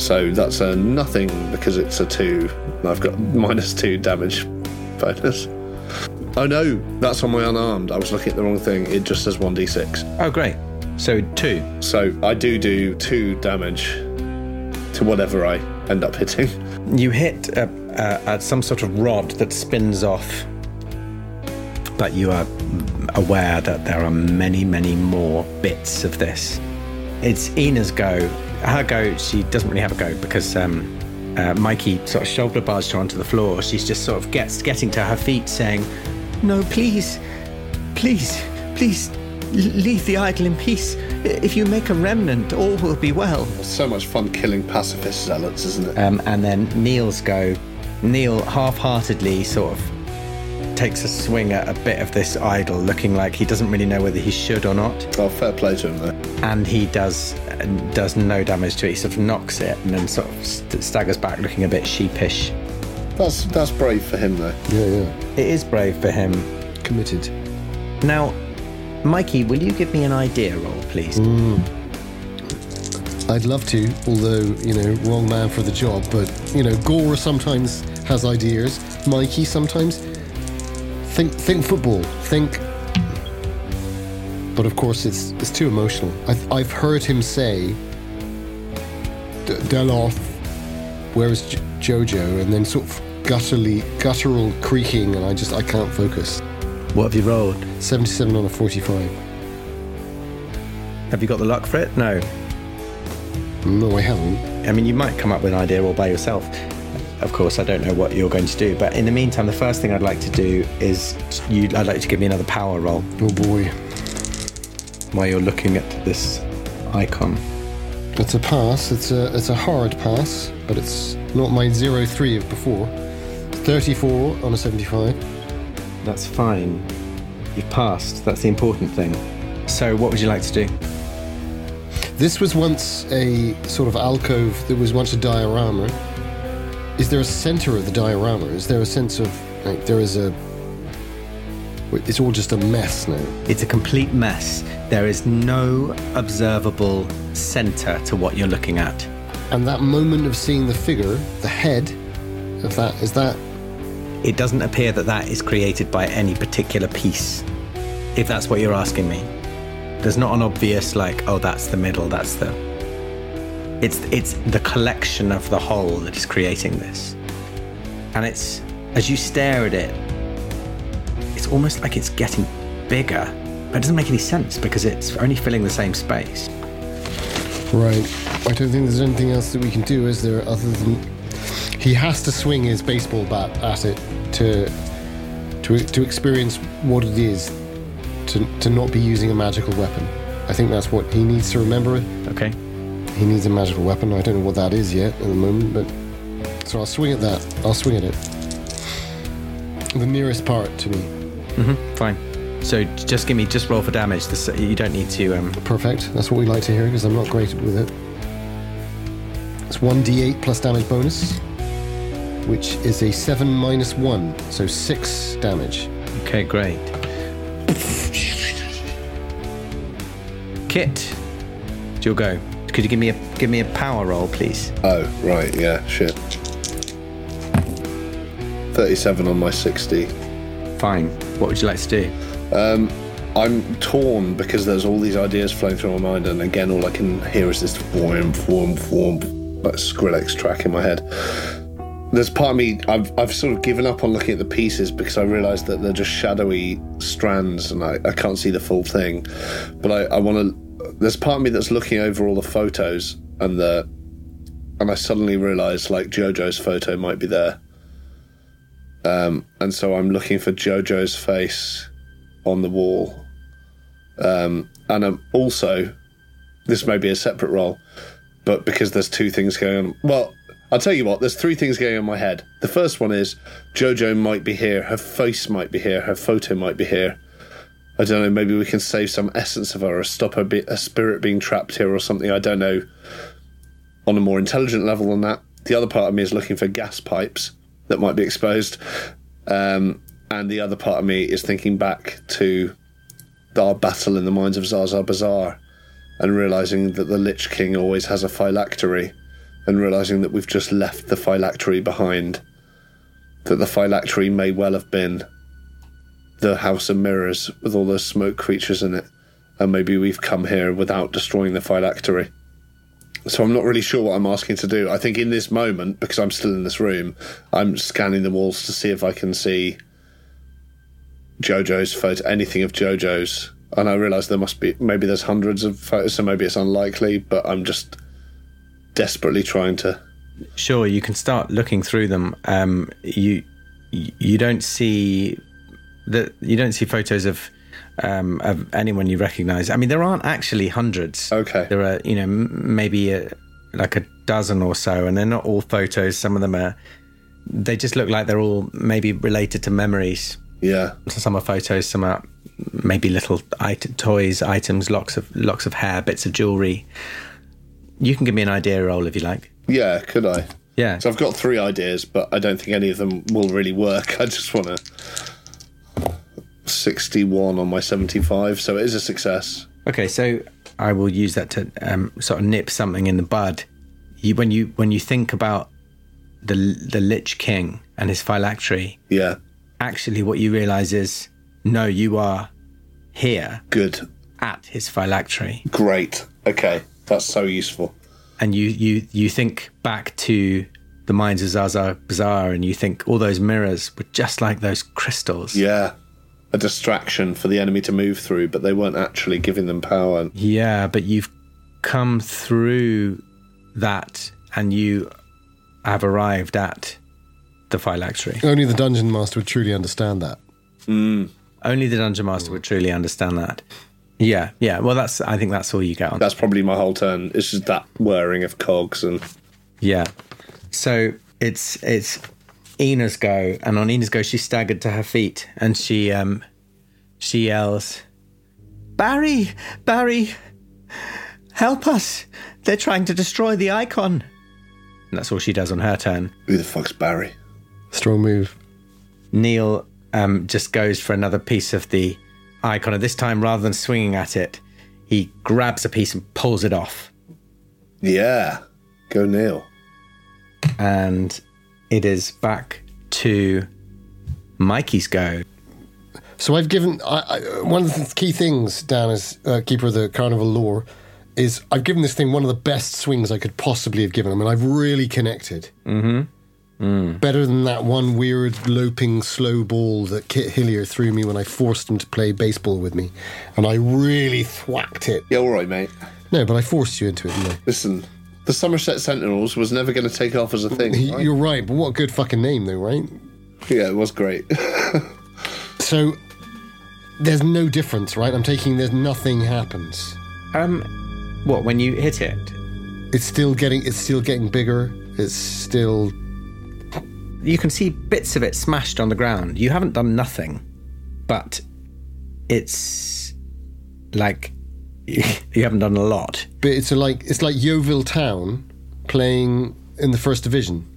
So that's a nothing because it's a two. I've got (laughs) minus two damage bonus. Oh no, that's on my unarmed. I was looking at the wrong thing. It just says 1d6. Oh, great. So two. So I do do two damage to whatever I end up hitting. You hit uh, uh, at some sort of rod that spins off, but you are aware that there are many, many more bits of this. It's Ina's go. Her go, she doesn't really have a go because um, uh, Mikey sort of shoulder barged her onto the floor. She's just sort of gets getting to her feet, saying, "No, please, please, please, leave the idol in peace. If you make a remnant, all will be well." It's so much fun killing pacifist zealots, isn't it? Um, and then Neil's go. Neil half-heartedly sort of takes a swing at a bit of this idol, looking like he doesn't really know whether he should or not. Oh, fair play to him though. And he does does no damage to it. He sort of knocks it and then sort of st- staggers back, looking a bit sheepish. That's that's brave for him though. Yeah, yeah. It is brave for him. Committed. Now, Mikey, will you give me an idea roll, please? Mm. I'd love to, although, you know, wrong man for the job, but, you know, Gora sometimes has ideas. Mikey sometimes. Think think football. Think. But of course, it's it's too emotional. I've, I've heard him say, D- Deloth, where's J- Jojo? And then sort of gutturally, guttural creaking, and I just, I can't focus. What have you rolled? 77 on a 45. Have you got the luck for it? No. No, I haven't. I mean, you might come up with an idea all by yourself. Of course, I don't know what you're going to do, but in the meantime, the first thing I'd like to do is you. I'd like to give me another power roll Oh boy. while you're looking at this icon. It's a pass. It's a it's a hard pass, but it's not my zero three of before. Thirty-four on a seventy-five. That's fine. You've passed. That's the important thing. So, what would you like to do? This was once a sort of alcove that was once a diorama. Is there a center of the diorama? Is there a sense of like there is a? It's all just a mess now. It's a complete mess. There is no observable center to what you're looking at. And that moment of seeing the figure, the head of that, is that It doesn't appear that that is created by any particular piece, if that's what you're asking me. There's not an obvious like, oh, that's the middle, that's the. It's it's the collection of the whole that is creating this, and it's as you stare at it, it's almost like it's getting bigger, but it doesn't make any sense because it's only filling the same space. Right. I don't think there's anything else that we can do, is there, other than he has to swing his baseball bat at it to to to experience what it is to to not be using a magical weapon. I think that's what he needs to remember. Okay. He needs a magical weapon. I don't know what that is yet at the moment, but so I'll swing at that. I'll swing at it. The nearest part to me. Mm-hmm. Fine. So just give me just roll for damage. This, you don't need to. Um, Perfect. That's what we like to hear because I'm not great with it. It's 1d8 plus damage bonus, which is a 7 minus 1, so 6 damage. Okay, great. Kit, it's your go. Could you give me a give me a power roll, please? Oh, right, yeah, shit. 37 on my 60. Fine. What would you like to do? Um, I'm torn because there's all these ideas flowing through my mind, and again, all I can hear is this whomp, whomp, whomp, like Skrillex track in my head. There's part of me, I've, I've sort of given up on looking at the pieces because I realised that they're just shadowy strands and I, I can't see the full thing. But I, I want to, there's part of me that's looking over all the photos and the, and I suddenly realised like JoJo's photo might be there. Um, and so I'm looking for JoJo's face on the wall. Um, and I'm also, this may be a separate role, but because there's two things going on. Well, I'll tell you what, there's three things going on in my head. The first one is JoJo might be here, her face might be here, her photo might be here. I don't know, maybe we can save some essence of her or stop her, be- her spirit being trapped here or something. I don't know. On a more intelligent level than that. The other part of me is looking for gas pipes that might be exposed. Um, and the other part of me is thinking back to our battle in the mines of Zaza Bazaar and realizing that the Lich King always has a phylactery and realizing that we've just left the phylactery behind. That the phylactery may well have been the House of Mirrors with all those smoke creatures in it, and maybe we've come here without destroying the phylactery. So I'm not really sure what I'm asking to do. I think in this moment, because I'm still in this room, I'm scanning the walls to see if I can see Jojo's photo, anything of Jojo's. And I realise there must be maybe there's hundreds of photos, so maybe it's unlikely. But I'm just desperately trying to. Sure, you can start looking through them. Um, you you don't see that you don't see photos of um, of anyone you recognise. I mean, there aren't actually hundreds. Okay. there are you know maybe a, like a dozen or so, and they're not all photos. Some of them are. They just look like they're all maybe related to memories. Yeah, some are photos, some are maybe little it- toys, items, locks of locks of hair, bits of jewelry. You can give me an idea roll if you like. yeah. Could I? Yeah. So I've got three ideas, but I don't think any of them will really work. (laughs) I just want to. 61 on my 75, so it is a success. Okay, so I will use that to um, sort of nip something in the bud. You, when you when you think about the the Lich King and his phylactery, Yeah, actually, what you realise is no, you are here good. at his phylactery, Great. Okay, that's so useful. and you you you think back to the mines of Zaza Bazaar, and you think all those mirrors were just like those crystals. Yeah. A distraction for the enemy to move through, but they weren't actually giving them power. Yeah, but you've come through that, and you have arrived at the phylactery. Only the dungeon master would truly understand that. Only the dungeon master would truly understand that. Yeah, yeah. Well, that's. I think that's all you get on. That's probably my whole turn. It's just that whirring of cogs and Yeah. So it's it's Ina's go, and on Ina's go, she staggered to her feet, and she um she yells, "Barry, Barry, help us! They're trying to destroy the icon." And that's all she does on her turn. who the fuck's Barry? Strong move. Neil um, just goes for another piece of the icon, and this time, rather than swinging at it, he grabs a piece and pulls it off. Yeah. Go Neil. And it is back to Mikey's go. So I've given I, I, one of the key things, Dan, as uh, keeper of the carnival lore, is I've given this thing one of the best swings I could possibly have given him, and I've really connected. Mm-hmm. Better than that one weird loping slow ball that Kit Hillier threw me when I forced him to play baseball with me, and I really thwacked it. Yeah, all right, mate. No, but I forced you into it, didn't I? Listen, the Somerset Sentinels was never going to take off as a thing. right? You're right, but what a good fucking name, though, right? Yeah, it was great. (laughs) So there's no difference, right? I'm taking there's nothing happens. Um, what when you hit it? It's still getting it's still getting bigger. It's still You can see bits of it smashed on the ground. You haven't done nothing, but it's like (laughs) you haven't done a lot. but it's a, like it's like Yeovil Town playing in the first division.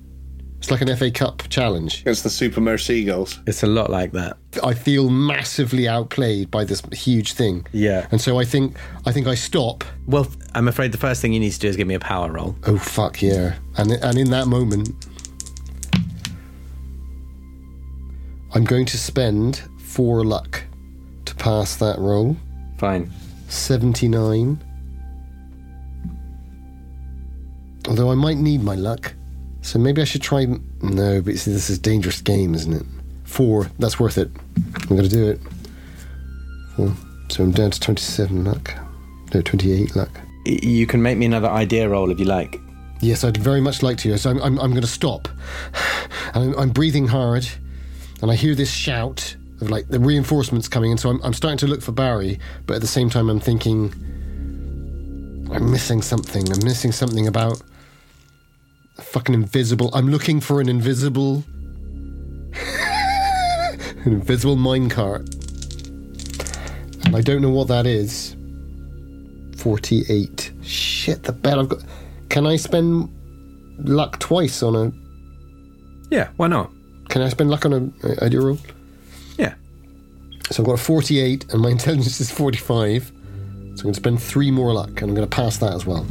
It's like an FA Cup challenge. It's the Super Seagulls. It's a lot like that. I feel massively outplayed by this huge thing. Yeah. And so I think I think I stop. Well, I'm afraid the first thing you need to do is give me a power roll. Oh fuck yeah. And and in that moment I'm going to spend 4 luck to pass that roll. Fine. 79. Although I might need my luck. So maybe I should try. No, but see, this is a dangerous game, isn't it? Four. That's worth it. I'm going to do it. Four. So I'm down to 27 luck. No, 28 luck. You can make me another idea roll if you like. Yes, I'd very much like to. So I'm, I'm, I'm going to stop. (sighs) I'm, I'm breathing hard. And I hear this shout of like the reinforcements coming in. So I'm, I'm starting to look for Barry. But at the same time, I'm thinking I'm missing something. I'm missing something about fucking invisible. I'm looking for an invisible. (laughs) an invisible minecart. And I don't know what that is. 48. Shit, the bet I've got. Can I spend luck twice on a. Yeah, why not? Can I spend luck on a, a idea roll? Yeah. So I've got a 48 and my (laughs) intelligence is 45. So I'm going to spend three more luck and I'm going to pass that as well.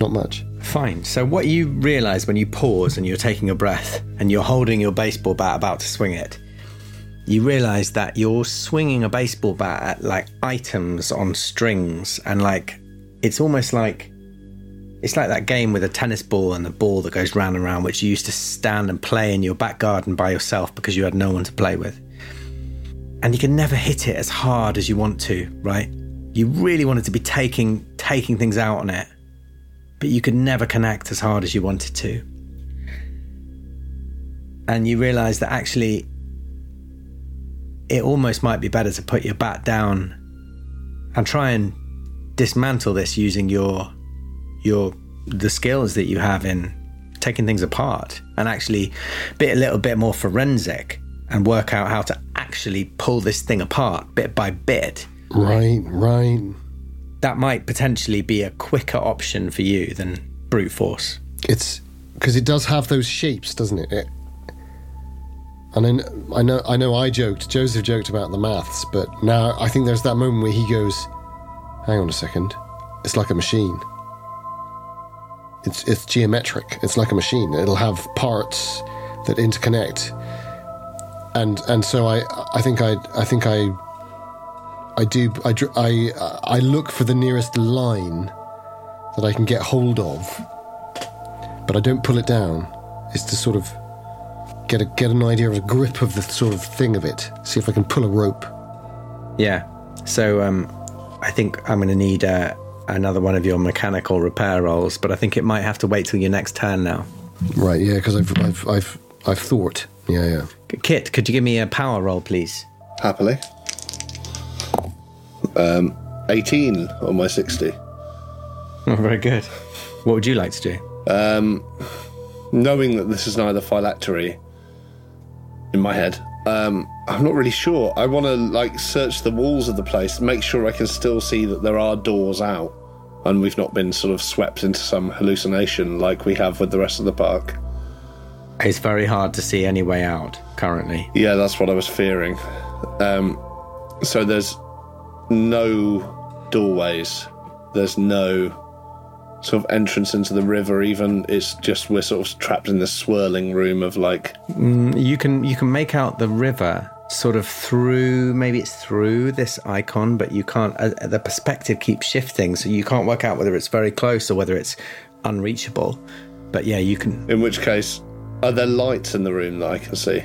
Not much. Fine. So, what you realize when you pause and you're taking a breath and you're holding your baseball bat about to swing it, you realize that you're swinging a baseball bat at like items on strings and like it's almost like it's like that game with a tennis ball and the ball that goes round and round, which you used to stand and play in your back garden by yourself because you had no one to play with. And you can never hit it as hard as you want to, right? You really wanted to be taking taking things out on it, but you could never connect as hard as you wanted to. And you realize that actually it almost might be better to put your bat down and try and dismantle this using your your the skills that you have in taking things apart and actually be a little bit more forensic and work out how to actually pull this thing apart bit by bit. Right, right. That might potentially be a quicker option for you than brute force. It's because it does have those shapes, doesn't it? it and I, kn- I know, I know, I joked. Joseph joked about the maths, but now I think there's that moment where he goes, "Hang on a second, it's like a machine. It's it's geometric. It's like a machine. It'll have parts that interconnect." And and so I I think I I think I I do I I I look for the nearest line that I can get hold of, but I don't pull it down. It's to sort of get a get an idea of a grip of the sort of thing of it. See if I can pull a rope. Yeah. So um, I think I'm going to need uh, another one of your mechanical repair rolls, but I think it might have to wait till your next turn now. Right? Yeah, because I've I've I've I've thought. Yeah, yeah. Kit, could you give me a power roll, please? Happily. Um, 18 on my 60. Oh, very good. What would you like to do? Um, knowing that this is neither phylactery in my head, um, I'm not really sure. I want to like search the walls of the place, make sure I can still see that there are doors out, and we've not been sort of swept into some hallucination like we have with the rest of the park. It's very hard to see any way out currently. Yeah, that's what I was fearing. Um, so there's no doorways. There's no sort of entrance into the river. Even it's just we're sort of trapped in this swirling room of like You can you can make out the river sort of through maybe it's through this icon, but you can't. Uh, the perspective keeps shifting, so you can't work out whether it's very close or whether it's unreachable. But yeah, you can. In which case, are there lights in the room that I can see?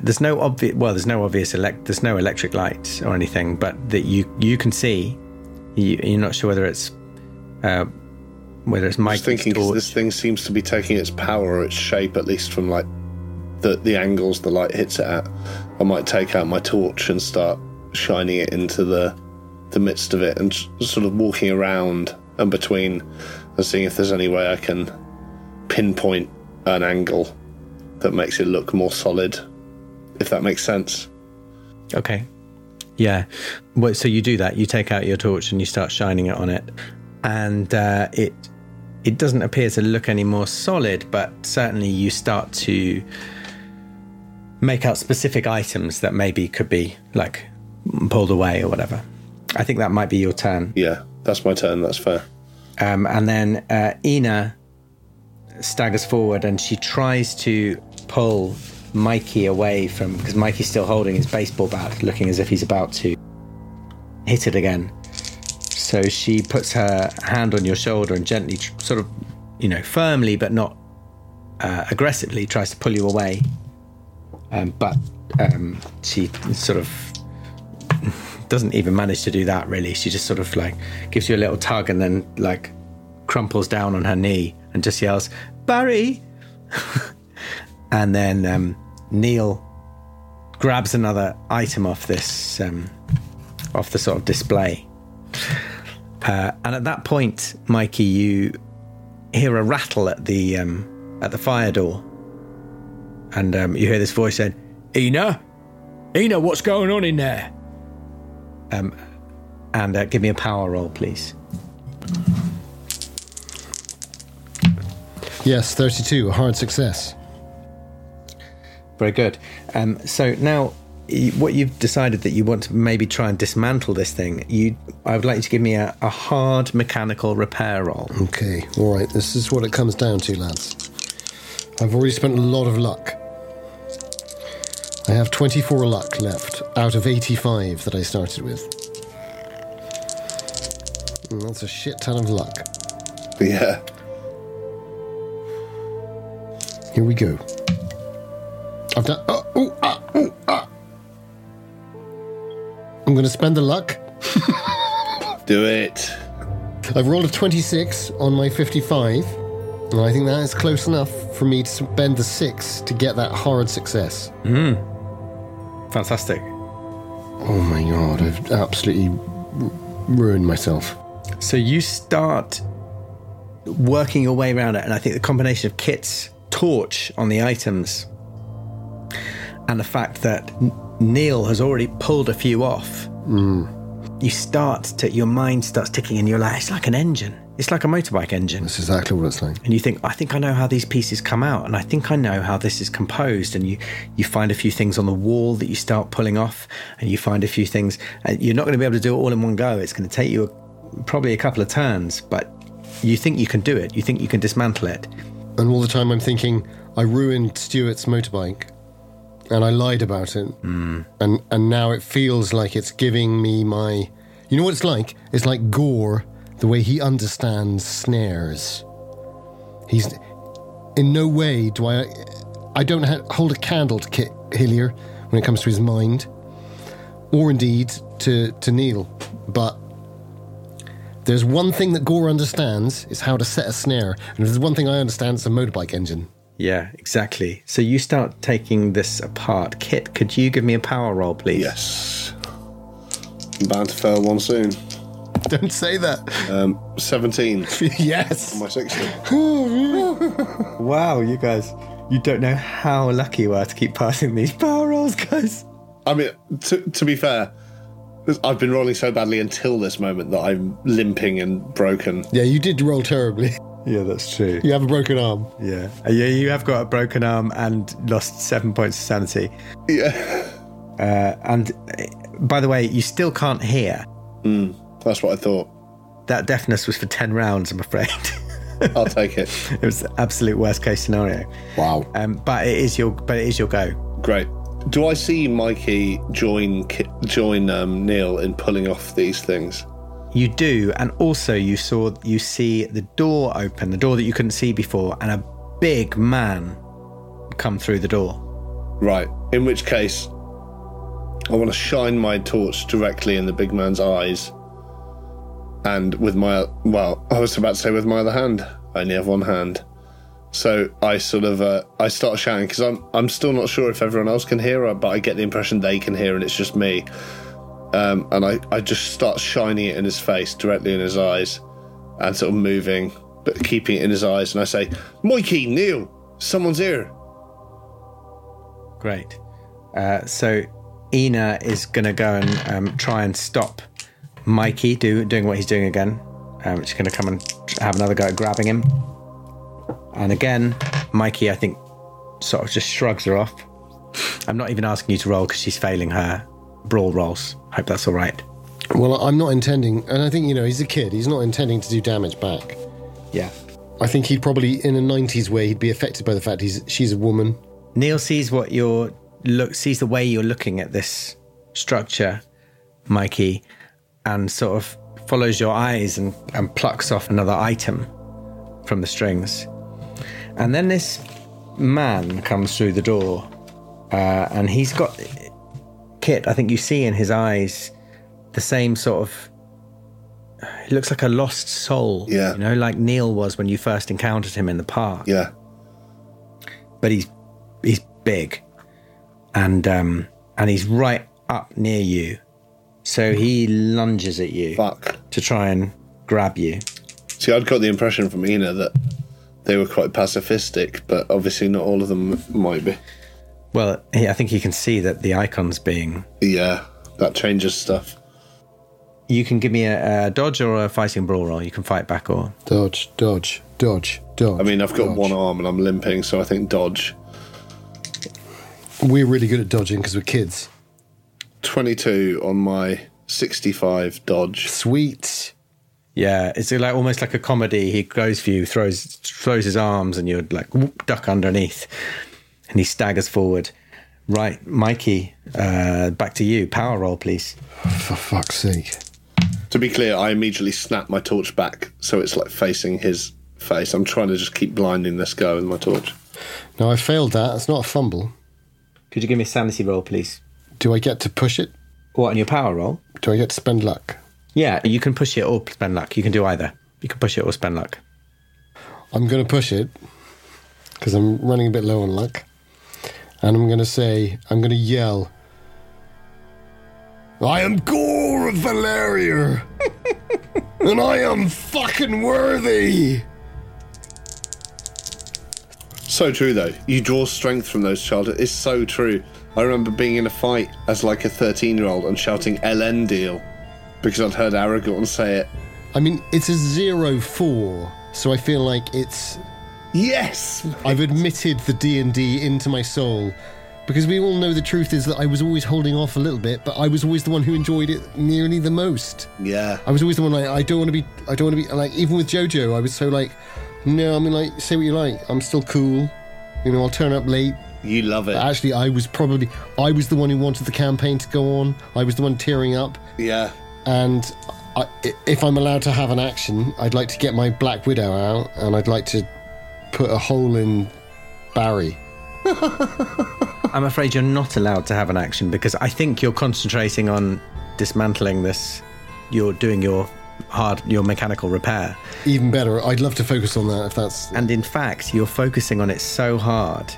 There's no obvious. Well, there's no obvious elect. There's no electric lights or anything, but that you you can see. You, you're not sure whether it's uh, whether it's my. I Mike's was thinking torch. this thing seems to be taking its power or its shape, at least from like the the angles the light hits it at. I might take out my torch and start shining it into the the midst of it and sort of walking around and between and seeing if there's any way I can pinpoint an angle that makes it look more solid. If that makes sense. Okay. Yeah. Well, so you do that. You take out your torch and you start shining it on it, and uh, it it doesn't appear to look any more solid, but certainly you start to make out specific items that maybe could be like pulled away or whatever. I think that might be your turn. Yeah, that's my turn. That's fair. Um, and then uh, Ina staggers forward and she tries to pull Mikey away from because Mikey's still holding his baseball bat, looking as if he's about to hit it again. So she puts her hand on your shoulder and gently, sort of, you know, firmly but not uh, aggressively, tries to pull you away. Um, but um, she sort of (laughs) doesn't even manage to do that really. She just sort of like gives you a little tug and then like crumples down on her knee and just yells, Barry! (laughs) and then um, Neil grabs another item off this, um, off the sort of display. Uh, and at that point, Mikey, you hear a rattle at the um, at the fire door, and um, you hear this voice saying, "Ina, Ina, what's going on in there?" Um, and uh, give me a power roll, please. Yes, thirty-two. A hard success. Very good. Um, so now what you've decided that you want to maybe try and dismantle this thing. You, I would like you to give me a, a hard mechanical repair roll. Okay, all right. This is what it comes down to, lads. I've already spent a lot of luck. I have 24 luck left out of 85 that I started with. And that's a shit ton of luck. Yeah. Here we go. I've done. Oh, oh, ah, oh, ah. I'm going to spend the luck. Do it. I've rolled a 26 on my 55. And I think that is close enough for me to spend the six to get that horrid success. Hmm. Fantastic. Oh my god, I've absolutely r- ruined myself. So you start working your way around it, and I think the combination of Kit's torch on the items and the fact that N- Neil has already pulled a few off, hmm. you start to your mind starts ticking, and you're like, it's like an engine. It's like a motorbike engine. That's exactly what it's like. and you think, I think I know how these pieces come out, and I think I know how this is composed. And you you find a few things on the wall that you start pulling off, and you find a few things. And you're not going to be able to do it all in one go. It's going to take you a, probably a couple of turns, but you think you can do it. You think you can dismantle it. And all the time I'm thinking, I ruined Stuart's motorbike and I lied about it. Mm. And, and now it feels like it's giving me my. You know what it's like? It's like Gore, the way he understands snares. He's. In no way do I. I don't ha- hold a candle to Kit Hillier when it comes to his mind, or indeed to, to Neil. But there's one thing that Gore understands is how to set a snare, and if there's one thing I understand, it's a motorbike engine. Yeah, exactly. So you start taking this apart. Kit, could you give me a power roll, please? Yes. I'm bound to fail one soon. (laughs) Don't say that. Um, 17. (laughs) yes. My 60. (laughs) Wow, you guys, you don't know how lucky you are to keep passing these power rolls, guys. I mean, to, to be fair, I've been rolling so badly until this moment that I'm limping and broken. Yeah, you did roll terribly. Yeah, that's true. You have a broken arm. Yeah. Uh, Yeah, you have got a broken arm and lost seven points of sanity. Yeah. Uh, and uh, by the way, you still can't hear. That's what I thought. That deafness was for 10 rounds, I'm afraid. (laughs) I'll take it. (laughs) it was the absolute worst case scenario. Wow. Um, but it is your but it is your go. Great. Do I see Mikey join join um, Neil in pulling off these things? You do, and also you saw you see the door open, the door that you couldn't see before, and a big man come through the door. Right. In which case, I want to shine my torch directly in the big man's eyes. And with my, well, I was about to say with my other hand. I only have one hand. So I sort of, uh, I start shouting because I'm, I'm still not sure if everyone else can hear but I get the impression they can hear and it's just me. Um, and I, I just start shining it in his face, directly in his eyes, and sort of moving, but keeping it in his eyes. And I say, Mikey, Neil, someone's here. Great. Uh, so Ina is going to go and um, try and stop Mikey do, doing what he's doing again. Um, she's going to come and have another go at grabbing him. And again, Mikey, I think, sort of just shrugs her off. I'm not even asking you to roll because she's failing her brawl rolls. Hope that's all right. Well, I'm not intending, and I think, you know, he's a kid. He's not intending to do damage back. Yeah. I think he'd probably, in a 90s way, he'd be affected by the fact he's she's a woman. Neil sees what you're look sees the way you're looking at this structure, Mikey, and sort of follows your eyes and, and plucks off another item from the strings. And then this man comes through the door, uh, and he's got Kit. I think you see in his eyes the same sort of. He looks like a lost soul. Yeah. You know, like Neil was when you first encountered him in the park Yeah. but he's he's big, and um, and he's right up near you, so he lunges at you Fuck. to try and grab you. See, I'd got the impression from Ina that they were quite pacifistic, but obviously not all of them might be. Well, I think you can see that the icon's being. Yeah, that changes stuff. You can give me a, a dodge or a fighting brawl roll. You can fight back or Dodge, dodge, dodge, dodge. I mean, I've got dodge. one arm and I'm limping, so I think dodge. We're really good at dodging because we're kids. 22 on my 65 dodge. Sweet. Yeah, it's like almost like a comedy. He goes for you, throws throws his arms, and you're like whoop, duck underneath, and he staggers forward. Right, Mikey, uh, back to you. Power roll, please. For fuck's sake. To be clear, I immediately snap my torch back so it's like facing his face. I'm trying to just keep blinding this guy with my torch. No, I failed that. It's not a fumble. Could you give me a sanity roll, please? Do I get to push it? What on your power roll? Do I get to spend luck? Yeah, you can push it or spend luck. You can do either. You can push it or spend luck. I'm going to push it because I'm running a bit low on luck. And I'm going to say, I'm going to yell, I am Gore of Valeria! (laughs) and I am fucking worthy! So true, though. You draw strength from those childhood. It's so true. I remember being in a fight as like a 13 year old and shouting Elendil because I'd heard Aragorn say it. I mean, it's a zero four, so I feel like it's. Yes! I've admitted the D and D into my soul, because we all know the truth is that I was always holding off a little bit, but I was always the one who enjoyed it nearly the most. Yeah. I was always the one like I don't want to be. I don't want to be like even with JoJo. I was so like, no. I mean, like say what you like. I'm still cool. You know, I'll turn up late. You love it. But actually, I was probably I was the one who wanted the campaign to go on. I was the one tearing up. yeah. And I, if I'm allowed to have an action, I'd like to get my Black Widow out, and I'd like to put a hole in Barry. (laughs) I'm afraid you're not allowed to have an action because I think you're concentrating on dismantling this. You're doing your hard, your mechanical repair. Even better, I'd love to focus on that if that's. And in fact, you're focusing on it so hard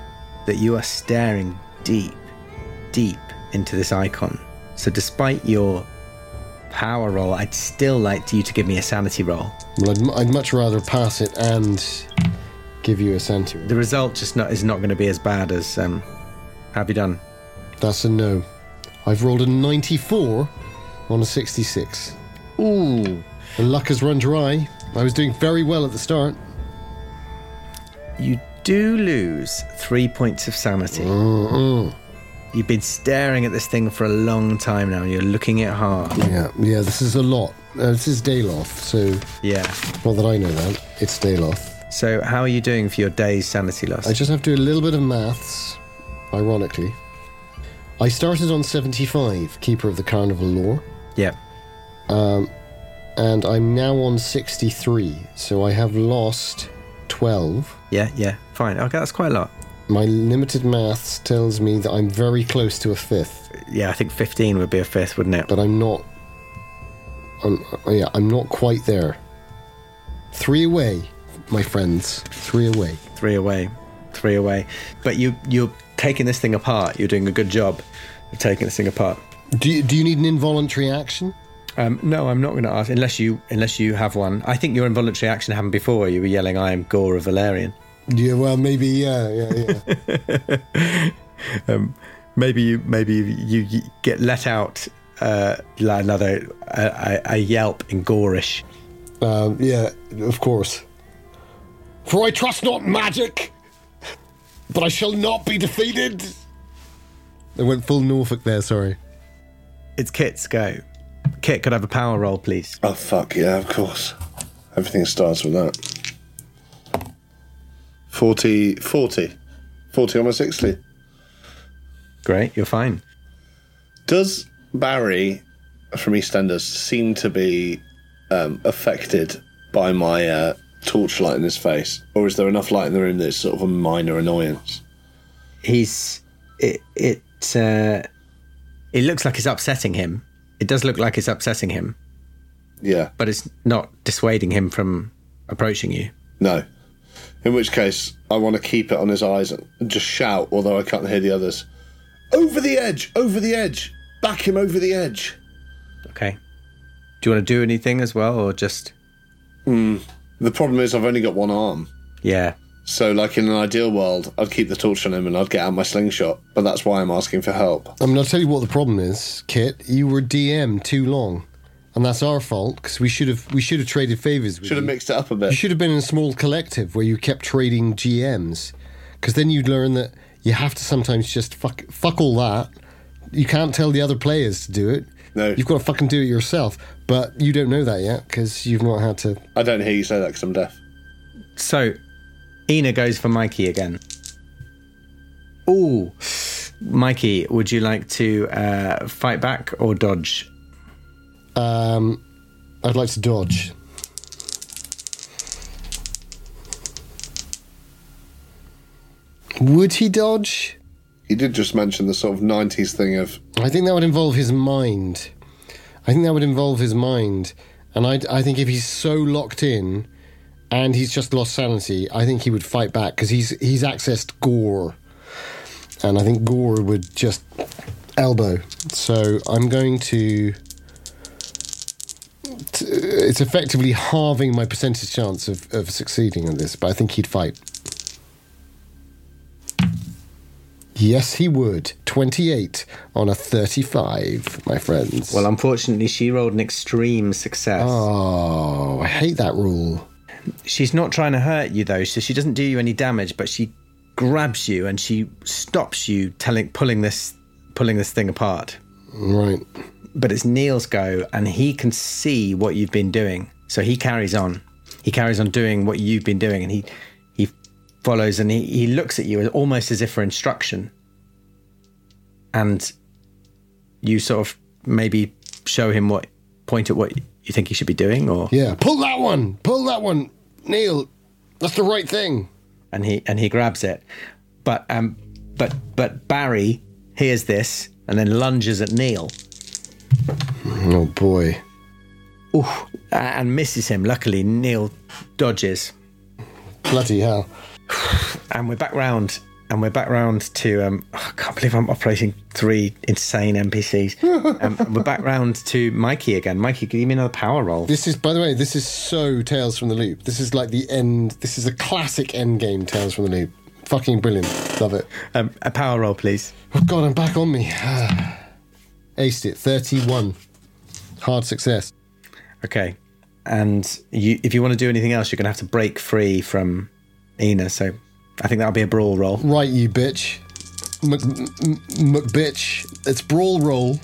that you are staring deep, deep into this icon. So despite your power roll, I'd still like you to give me a sanity roll. Well, I'd, I'd much rather pass it and give you a centaur. The result just not is not going to be as bad as um. Have you done? That's a no. I've rolled a 94 on a 66. Ooh. The luck has run dry. I was doing very well at the start. You do lose three points of sanity. You've been staring at this thing for a long time now. You're looking at it hard. Yeah, yeah, this is a lot. Uh, this is Daoloth, so Yeah. not that I know that. It's Daoloth. So, how are you doing for your day's sanity loss? I just have to do a little bit of maths, ironically. I started on 75, Keeper of the Carnival Lore, yeah. and I'm now on 63, so I have lost 12. Yeah, yeah. Fine. Okay, that's quite a lot. My limited maths tells me that I'm very close to a fifth, Yeah, I think 15 would be a fifth, wouldn't it? but I'm not. I'm, uh, yeah, I'm not quite there. Three away, my friends. Three away. Three away. Three away. But you, you're taking this thing apart. You're doing a good job of taking this thing apart. Do you, do you need an involuntary action? Um, no, I'm not going to ask unless you unless you have one. I think your involuntary action happened before. You were yelling, "I am Gore of Valerian." Yeah, well, maybe, yeah, yeah, yeah. (laughs) maybe you maybe you, you get let out uh, another a, a, a yelp in Gorish. um, yeah, of course. For I trust not magic, but I shall not be defeated. They went full Norfolk there, sorry. It's Kit's go. Kit, could I have a power roll, please? Oh, fuck, yeah, of course. Everything starts with that. 40, 40. 40 on my 60. Great, you're fine. Does Barry from EastEnders seem to be um, affected by my uh, torchlight in his face? Or is there enough light in the room that it's sort of a minor annoyance? He's it it uh, it looks like it's upsetting him. It does look like it's upsetting him, Yeah, but it's not dissuading him from approaching you. no. In which case, I want to keep it on his eyes and just shout, although I can't hear the others. Over the edge! Over the edge! Back him over the edge! Okay. Do you want to do anything as well, or just The problem is, I've only got one arm. yeah? So, like in an ideal world, I'd keep the torch on him and I'd get out my slingshot. But that's why I'm asking for help. I mean, I'll tell you what the problem is, Kit. You were DM too long, and that's our fault because we should have we should have traded favors. With Should have you. mixed it up a bit. You should have been in a small collective where you kept trading GMs, because then you'd learn that you have to sometimes just fuck fuck all that. you can't tell the other players to do it. No. You've got to fucking do it yourself. But you don't know that yet because you've not had to. I don't hear you say that because I'm deaf. So, Ina goes for Mikey again. Ooh, Mikey, would you like to uh, fight back or dodge? Um, I'd like to dodge. Would he dodge? You did just mention the sort of 90s thing of I think that would involve his mind. I think that would involve his mind. And I, I think if he's so locked in and he's just lost sanity, I think he would fight back because he's he's accessed gore. And I think gore would just elbow. So I'm going to. It's effectively halving my percentage chance of, of succeeding on this, but I think he'd fight. Yes, he would. 28 on a 35, my friends. Well, unfortunately, she rolled an extreme success. oh, I hate that rule. She's not trying to hurt you though, so she doesn't do you any damage, but she grabs you and she stops you telling pulling this pulling this thing apart. Right. But it's Neil's go and he can see what you've been doing. So he carries on. He carries on doing what you've been doing and he he follows and he, he looks at you almost as if for instruction. And you sort of maybe show him what point at what you think he should be doing or Yeah. Pull that one. Pull that one. Neil, that's the right thing. and he and he grabs it. But um but but Barry hears this and then lunges at Neil. Oh, boy. Ooh, and misses him. Luckily, Neil dodges. Bloody hell. (sighs) And we're back round and we're back round to um (sighs) I can't believe I'm operating three insane NPCs. (laughs) um, and we're back round to Mikey again. Mikey, give me another power roll. This is, by the way, this is so Tales from the Loop. This is like the end. This is a classic end game Tales from the Loop. Fucking brilliant. Love it. Um, a power roll, please. Oh, God, I'm back on me. (sighs) Aced it. 31. Hard success. Okay. And you, if you want to do anything else, you're going to have to break free from Ina. So I think that'll be a brawl roll. Right, you bitch. Mc, m- McBitch. It's Brawl Roll.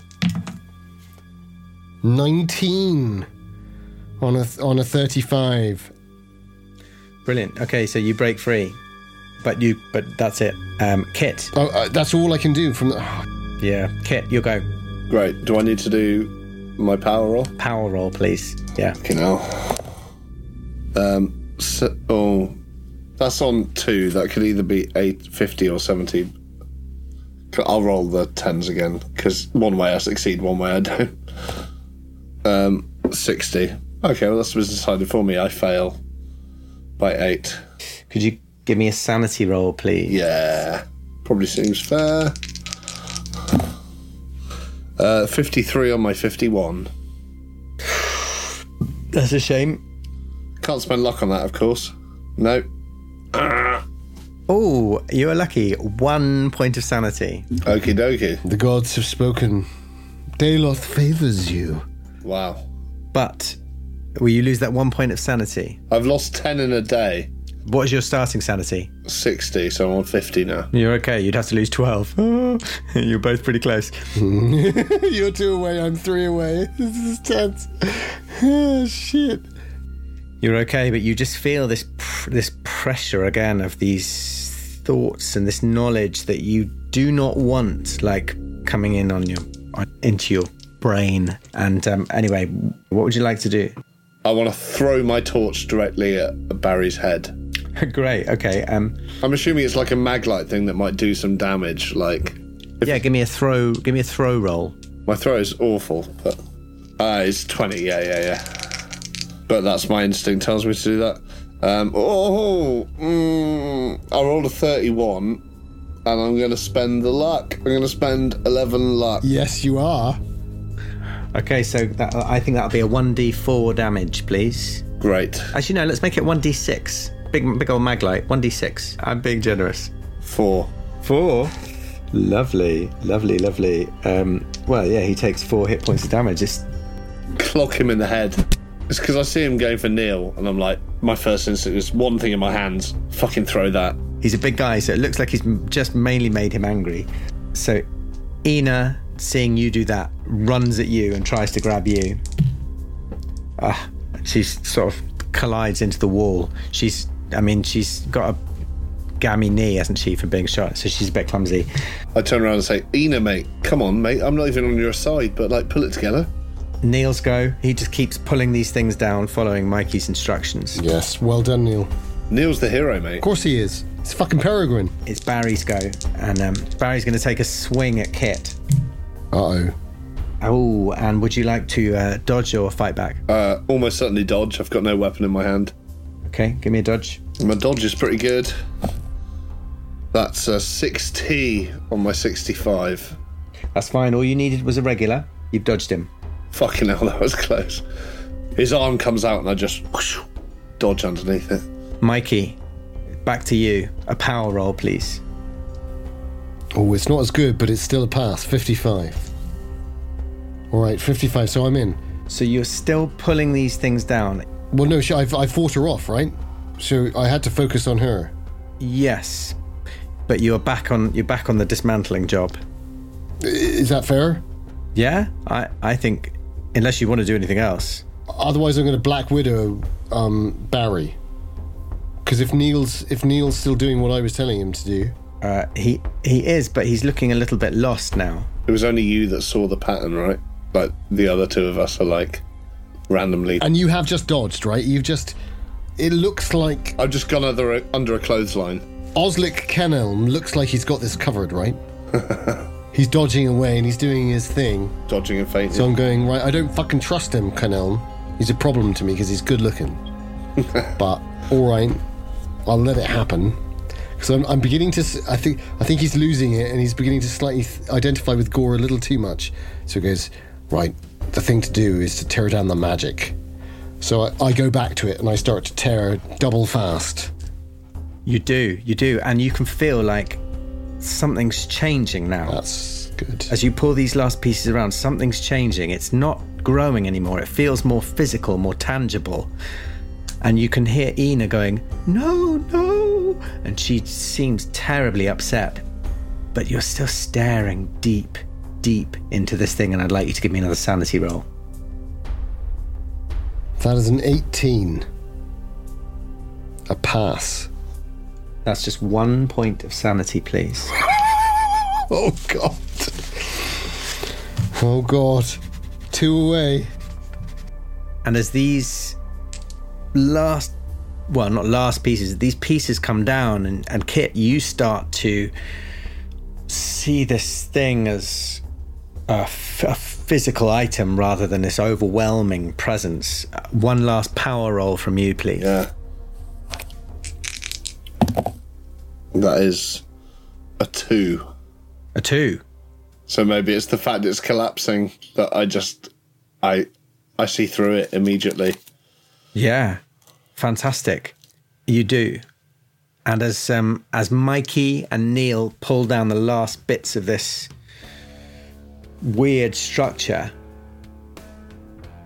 19 on a, on a 35. Brilliant. Okay, so you break free, but you, but that's it. Um, Kit, Oh, uh, that's all I can do from the. yeah, Kit, you'll go. Great. Do I need to do my power roll? Power roll, please. Yeah. Okay, now. Um, so, oh, that's on two. That could either be eight fifty or 70. I'll roll the tens again because one way I succeed, one way I don't. Um, 60. Okay, well, that's was decided for me. I fail by eight. Could you give me a sanity roll, please? Yeah, probably seems fair. Uh, 53 on my 51. That's a shame. Can't spend luck on that, of course. No. (coughs) Oh, you are lucky. One point of sanity. Okie dokie. The gods have spoken. Daoloth favors you. Wow. But will you lose that one point of sanity? I've lost 10 in a day. What is your starting sanity? 60, so I'm on 50 now. You're okay. You'd have to lose 12. (laughs) You're both pretty close. (laughs) You're two away, I'm three away. (laughs) This is tense. oh, shit. You're okay, but you just feel this pr- this pressure again of these thoughts and this knowledge that you do not want, like coming in on your on, into your brain. And um, anyway, what would you like to do? I want to throw my torch directly at Barry's head. (laughs) Great. Okay. Um, I'm assuming it's like a maglite thing that might do some damage. Like, yeah. Give me a throw. Give me a throw roll. my throw is awful, but. Uh, it's 20, yeah, yeah, yeah. But that's my instinct tells me to do that. Um, oh, mm, I rolled a 31, and I'm going to spend the luck. I'm going to spend 11 luck. Yes, you are. Okay. So that I think that'll be a one d four damage, please. Great. As you know, Let's make it one d six. Big big old maglite. One d six. I'm being generous. Four. Four. Lovely, lovely, lovely. Um, well, yeah, he takes four hit points of damage. Just Clock him in the head. It's because I see him going for Neil, and I'm like, my first instinct is one thing in my hands. Fucking throw that. He's a big guy, so it looks like he's just mainly made him angry. So, Ina seeing you do that, runs at you and tries to grab you. Ah, she sort of collides into the wall. She's, I mean, she's got a gammy knee, hasn't she, from being shot? So she's a bit clumsy. I turn around and say, Ina, mate, come on, mate. I'm not even on your side, but like, pull it together. Neil's go. He just keeps pulling these things down, following Mikey's instructions. Yes, well done, Neil. Neil's the hero, mate. Of course he is. It's fucking Peregrine. It's Barry's go, and um, Barry's going to take a swing at Kit. Uh oh. Oh, and would you like to uh, dodge or fight back? Uh, almost certainly dodge. I've got no weapon in my hand. Okay, give me a dodge. My dodge is pretty good. That's a 6T on my 65. That's fine. All you needed was a regular. You've dodged him. Fucking hell, that was close. His arm comes out and I just whoosh, dodge underneath it. Mikey, back to you. A power roll, please. Oh, it's not as good, but it's still a pass. 55. All right, 55, so I'm in. So you're still pulling these things down. Well, no, I, I fought her off, right? So I had to focus on her. Yes, but you're back on you're back on the dismantling job. Is that fair? Yeah, I I think unless you want to do anything else. Otherwise, I'm going to Black Widow um, Barry. Because if Neil's if Neil's still doing what I was telling him to do, Uh, he he is, but he's looking a little bit lost now. It was only you that saw the pattern, right? Like, the other two of us are like randomly. and you have just dodged, right? You've just. It looks like I've just gone under a, under a clothesline. Oslick Kenelm looks like he's got this covered, right? (laughs) he's dodging away and he's doing his thing. Dodging and fainting. So I'm going right. I don't fucking trust him, Kenelm. He's a problem to me because he's good looking. (laughs) but all right, I'll let it happen. Because I'm, I'm beginning to. I think. I think he's losing it, and he's beginning to slightly th- identify with Gore a little too much. So he goes, right. The thing to do is to tear down the magic. So I, I go back to it and I start to tear double fast. You do, you do, and you can feel like something's changing now. That's good. As you pull these last pieces around, something's changing. It's not growing anymore. It feels more physical, more tangible. And you can hear Ina going, No, no. And she seems terribly upset. But you're still staring deep, deep into this thing. And I'd like you to give me another sanity roll. That is an 18. A pass. That's just one point of sanity, please. (laughs) Oh god. Oh god. Two away. And as these last, well, not last pieces, these pieces come down, and, and Kit, you start to see this thing as a, f- a physical item rather than this overwhelming presence. Uh, One last power roll from you, please. Yeah. That is a two. A two. So maybe it's the fact it's collapsing that I just I I see through it immediately. Yeah, fantastic. You do. And as um, as Mikey and Neil pull down the last bits of this weird structure,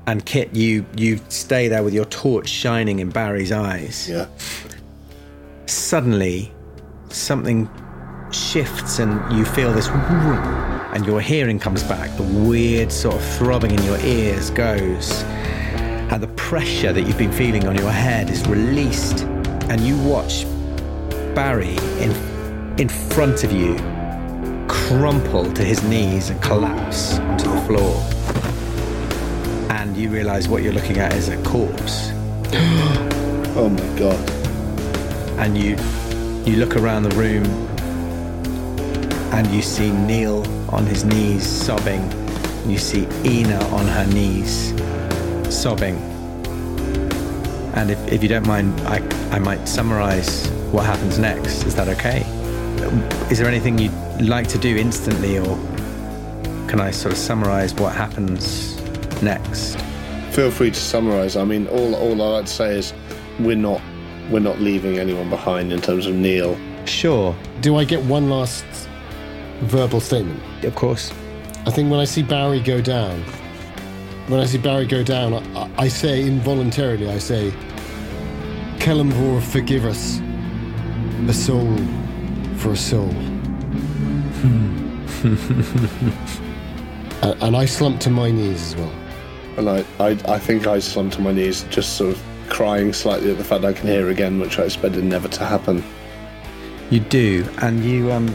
and Kit, you you stay there with your torch shining in Barry's eyes. Yeah. Suddenly, something shifts, and you feel this, and your hearing comes back. The weird sort of throbbing in your ears goes and the pressure that you've been feeling on your head is released and you watch Barry in in front of you crumple to his knees and collapse onto the floor and you realize what you're looking at is a corpse (gasps) Oh my god. and you you look around the room and you see Neil on his knees sobbing. You see Ina on her knees sobbing. And if, if you don't mind I, I might summarize what happens next. Is that okay? Is there anything you'd like to do instantly or can I sort of summarize what happens next? Feel free to summarize. I mean all all I'd say is we're not we're not leaving anyone behind in terms of Neil. sure Do I get one last verbal statement? of course I think when I see Barry go down, when I see Barry go down, I, I say involuntarily, I say, Kellenvor, forgive us. A soul for a soul. Hmm. (laughs) A- And I slumped to my knees as well. And I, I, I think I slumped to my knees, just sort of crying slightly at the fact I can hear again, which I expected never to happen. You do, and you, um,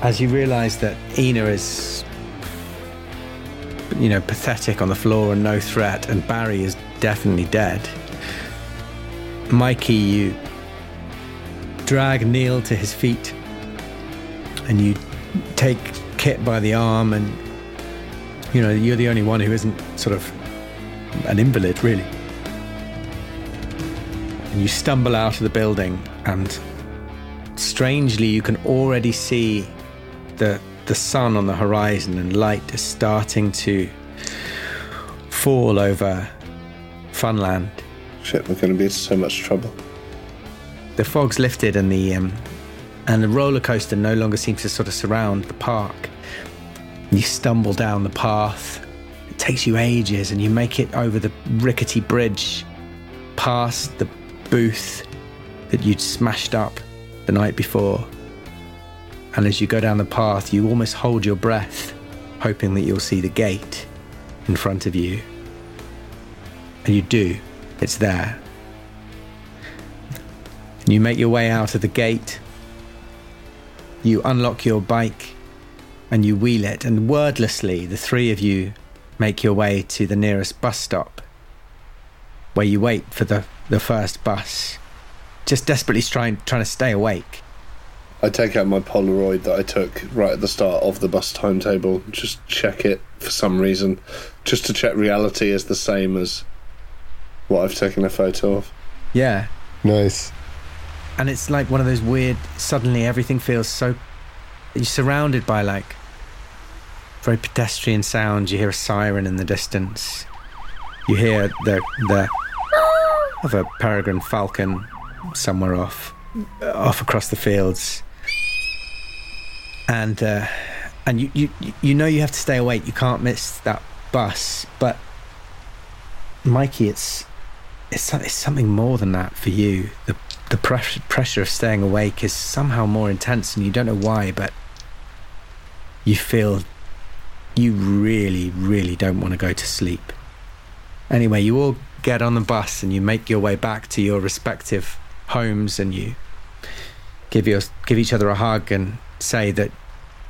as you realise that Ina is, you know, pathetic on the floor and no threat, and Barry is definitely dead. Mikey, you drag Neil to his feet, and you take Kit by the arm, and you know you're the only one who isn't sort of an invalid, really. And you stumble out of the building, and strangely, you can already see the the sun on the horizon, and light is starting to fall over Funland. Shit, we're going to be in so much trouble. The fog's lifted, and the um, and the roller coaster no longer seems to sort of surround the park. You stumble down the path. It takes you ages, and you make it over the rickety bridge, past the booth that you'd smashed up the night before. And as you go down the path, you almost hold your breath, hoping that you'll see the gate in front of you. And you do, it's there. You make your way out of the gate. You unlock your bike and you wheel it, and wordlessly, the three of you make your way to the nearest bus stop where you wait for the, the first bus, just desperately trying, trying to stay awake. I take out my Polaroid that I took right at the start of the bus timetable, just check it for some reason, just to check reality is the same as what I've taken a photo of. Yeah, Nice. and it's like one of those weird suddenly everything feels so you're surrounded by like very pedestrian sounds you hear a siren in the distance you hear the the of a peregrine falcon somewhere off off across the fields and uh, and you, you you know you have to stay awake you can't miss that bus but mikey it's it's, it's something more than that for you. The the pressure pressure of staying awake is somehow more intense, and you don't know why, but you feel you really, really don't want to go to sleep. Anyway, you all get on the bus and you make your way back to your respective homes, and you give your give each other a hug and say that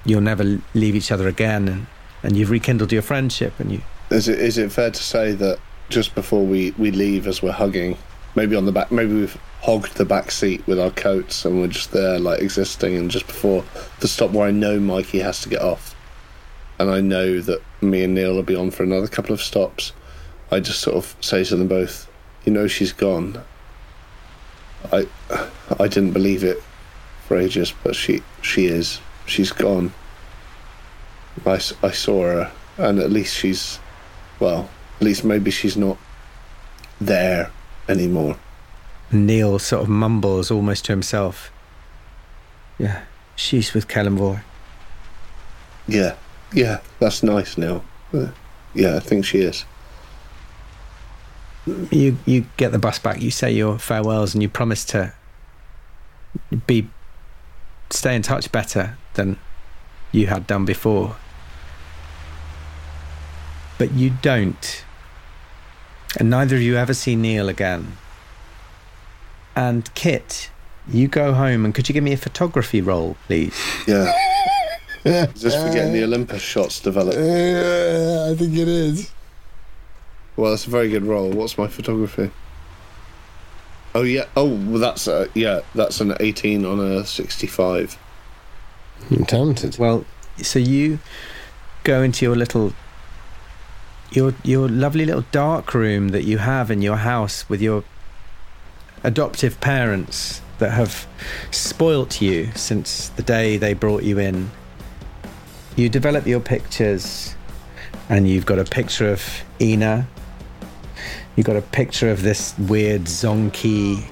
you'll never leave each other again, and and you've rekindled your friendship, and you Is it is it fair to say that just before we, we leave as we're hugging, maybe on the back maybe we've hogged the back seat with our coats and we're just there like existing and just before the stop where I know Mikey has to get off. And I know that me and Neil will be on for another couple of stops, I just sort of say to them both, you know she's gone. I I didn't believe it for ages, but she she is. She's gone. I, I saw her, and at least she's, well, at least maybe she's not there anymore. Neil sort of mumbles almost to himself. Yeah, she's with Kellenvor. Yeah, yeah, that's nice now. Uh, yeah, I think she is. You you get the bus back. You say your farewells, and you promise to be stay in touch better than you had done before. But you don't, and neither of you ever see Neil again. And Kit, you go home, and could you give me a photography roll, please? Yeah. (laughs) Is this for getting the Olympus shots developed? Uh, I think it is. Well, that's a very good role. What's my photography? Oh yeah. Oh, well, that's a, yeah. That's an 18 on a 65. I'm talented. Well, so you go into your little your your lovely little dark room that you have in your house with your adoptive parents that have spoilt you since the day they brought you in. You develop your pictures and you've got a picture of Ina. You've got a picture of this weird zonky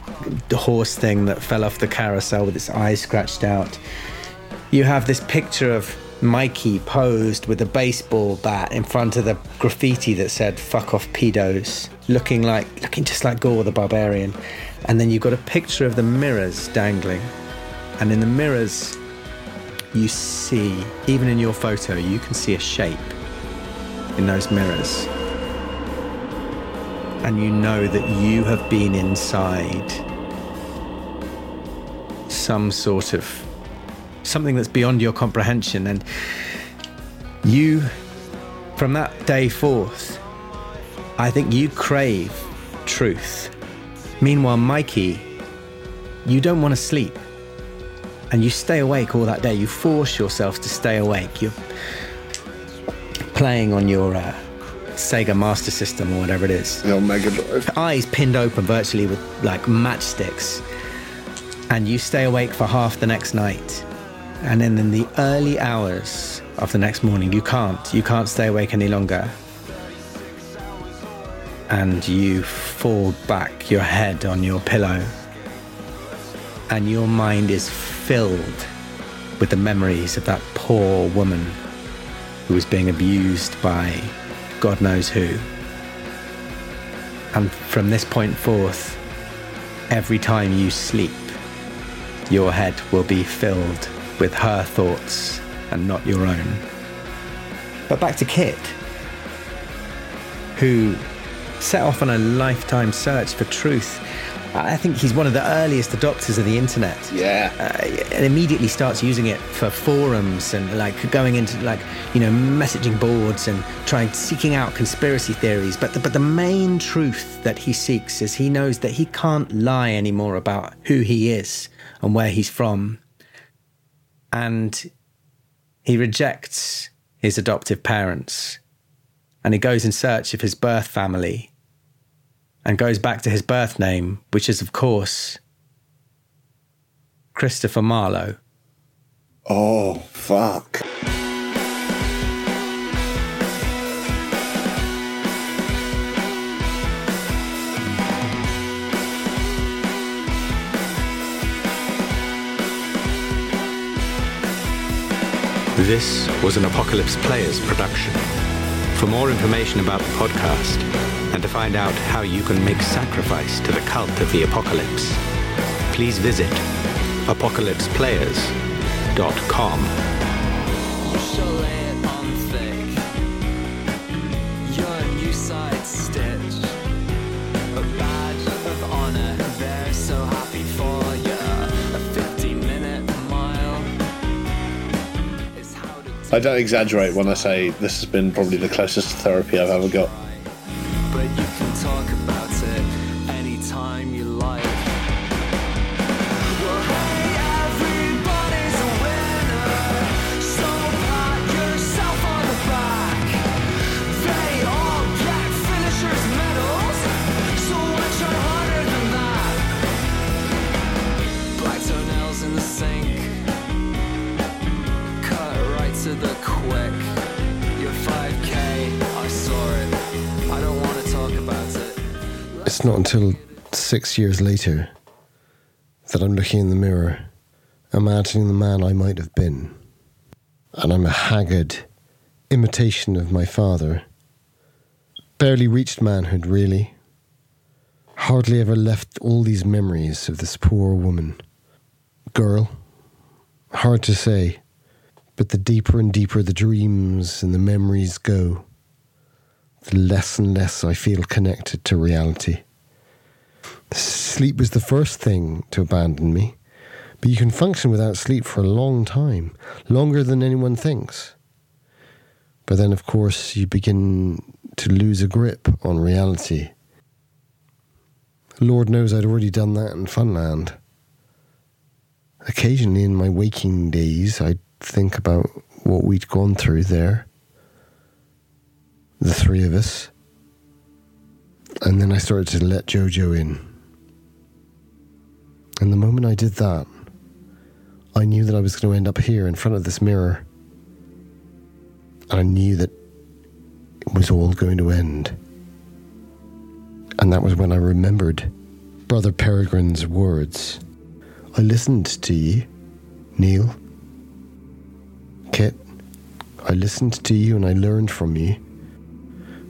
horse thing that fell off the carousel with its eyes scratched out. You have this picture of Mikey posed with a baseball bat in front of the graffiti that said "fuck off pedos," looking like looking just like Gore the Barbarian, and then you've got a picture of the mirrors dangling, and in the mirrors you see, even in your photo, you can see a shape in those mirrors. And you know that you have been inside some sort of something that's beyond your comprehension. And you, from that day forth, I think you crave truth. Meanwhile, Mikey, you don't want to sleep. And you stay awake all that day. You force yourself to stay awake. You're playing on your uh, Sega Master System or whatever it is. The Mega Drive. Eyes pinned open virtually with like matchsticks. And you stay awake for half the next night. And then in the early hours of the next morning, you can't. You can't stay awake any longer. And you fall back, your head on your pillow. And your mind is filled with the memories of that poor woman who was being abused by God knows who. And from this point forth, every time you sleep, your head will be filled with her thoughts and not your own. But back to Kit, who set off on a lifetime search for truth. I think he's one of the earliest adopters of the internet. Yeah. Uh, and immediately starts using it for forums and like going into like you know messaging boards and trying seeking out conspiracy theories. But the, but the main truth that he seeks is he knows that he can't lie anymore about who he is and where he's from, and he rejects his adoptive parents, and he goes in search of his birth family and goes back to his birth name, which is, of course, Christopher Marlowe. Oh, fuck. This was an Apocalypse Players production. For more information about the podcast and to find out how you can make sacrifice to the cult of the apocalypse, please visit apocalypseplayers.com. You shall lay it on thick. Your new side stitch. A badge of honor. They're so happy for you. A 15 minute mile. Is how to I don't exaggerate when I say this has been probably the closest to therapy I've ever got. Until six years later that I'm looking in the mirror, imagining the man I might have been. And I'm a haggard imitation of my father. Barely reached manhood, really. Hardly ever left all these memories of this poor woman. Girl? Hard to say, but the deeper and deeper the dreams and the memories go, the less and less I feel connected to reality. Sleep was the first thing to abandon me, but you can function without sleep for a long time, longer than anyone thinks. But then, of course, you begin to lose a grip on reality. Lord knows I'd already done that in Funland. Occasionally in my waking days, I'd think about what we'd gone through there the three of us. And then I started to let Jojo in. And the moment I did that, I knew that I was going to end up here in front of this mirror. And I knew that it was all going to end. And that was when I remembered Brother Peregrine's words. I listened to you, Neil. Kit, I listened to you and I learned from you.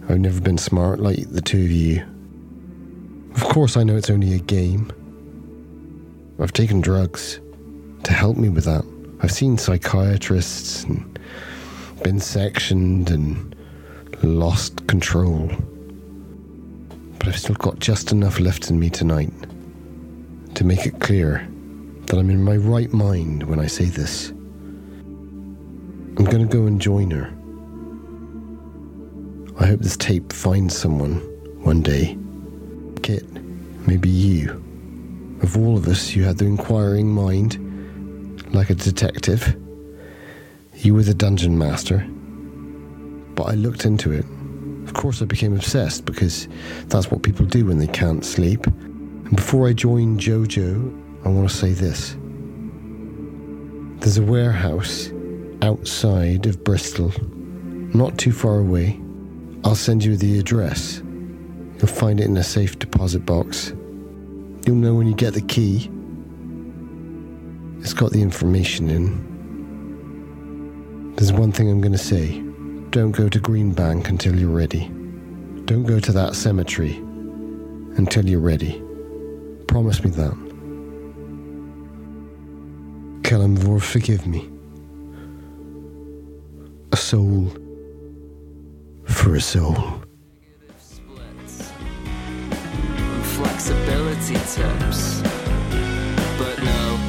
I've never been smart like the two of you. Of course, I know it's only a game. I've taken drugs to help me with that. I've seen psychiatrists and been sectioned and lost control. But I've still got just enough left in me tonight to make it clear that I'm in my right mind when I say this. I'm going to go and join her. I hope this tape finds someone one day. Kit, maybe you. Of all of us, you had the inquiring mind, like a detective. You were the dungeon master. But I looked into it. Of course, I became obsessed because that's what people do when they can't sleep. And before I joined JoJo, I want to say this. There's a warehouse outside of Bristol, not too far away. I'll send you the address. You'll find it in a safe deposit box. You'll know when you get the key. It's got the information in. There's one thing I'm going to say. Don't go to Greenbank until you're ready. Don't go to that cemetery until you're ready. Promise me that. Kellenvor, forgive me. A soul for a soul. Flexibility tips, but no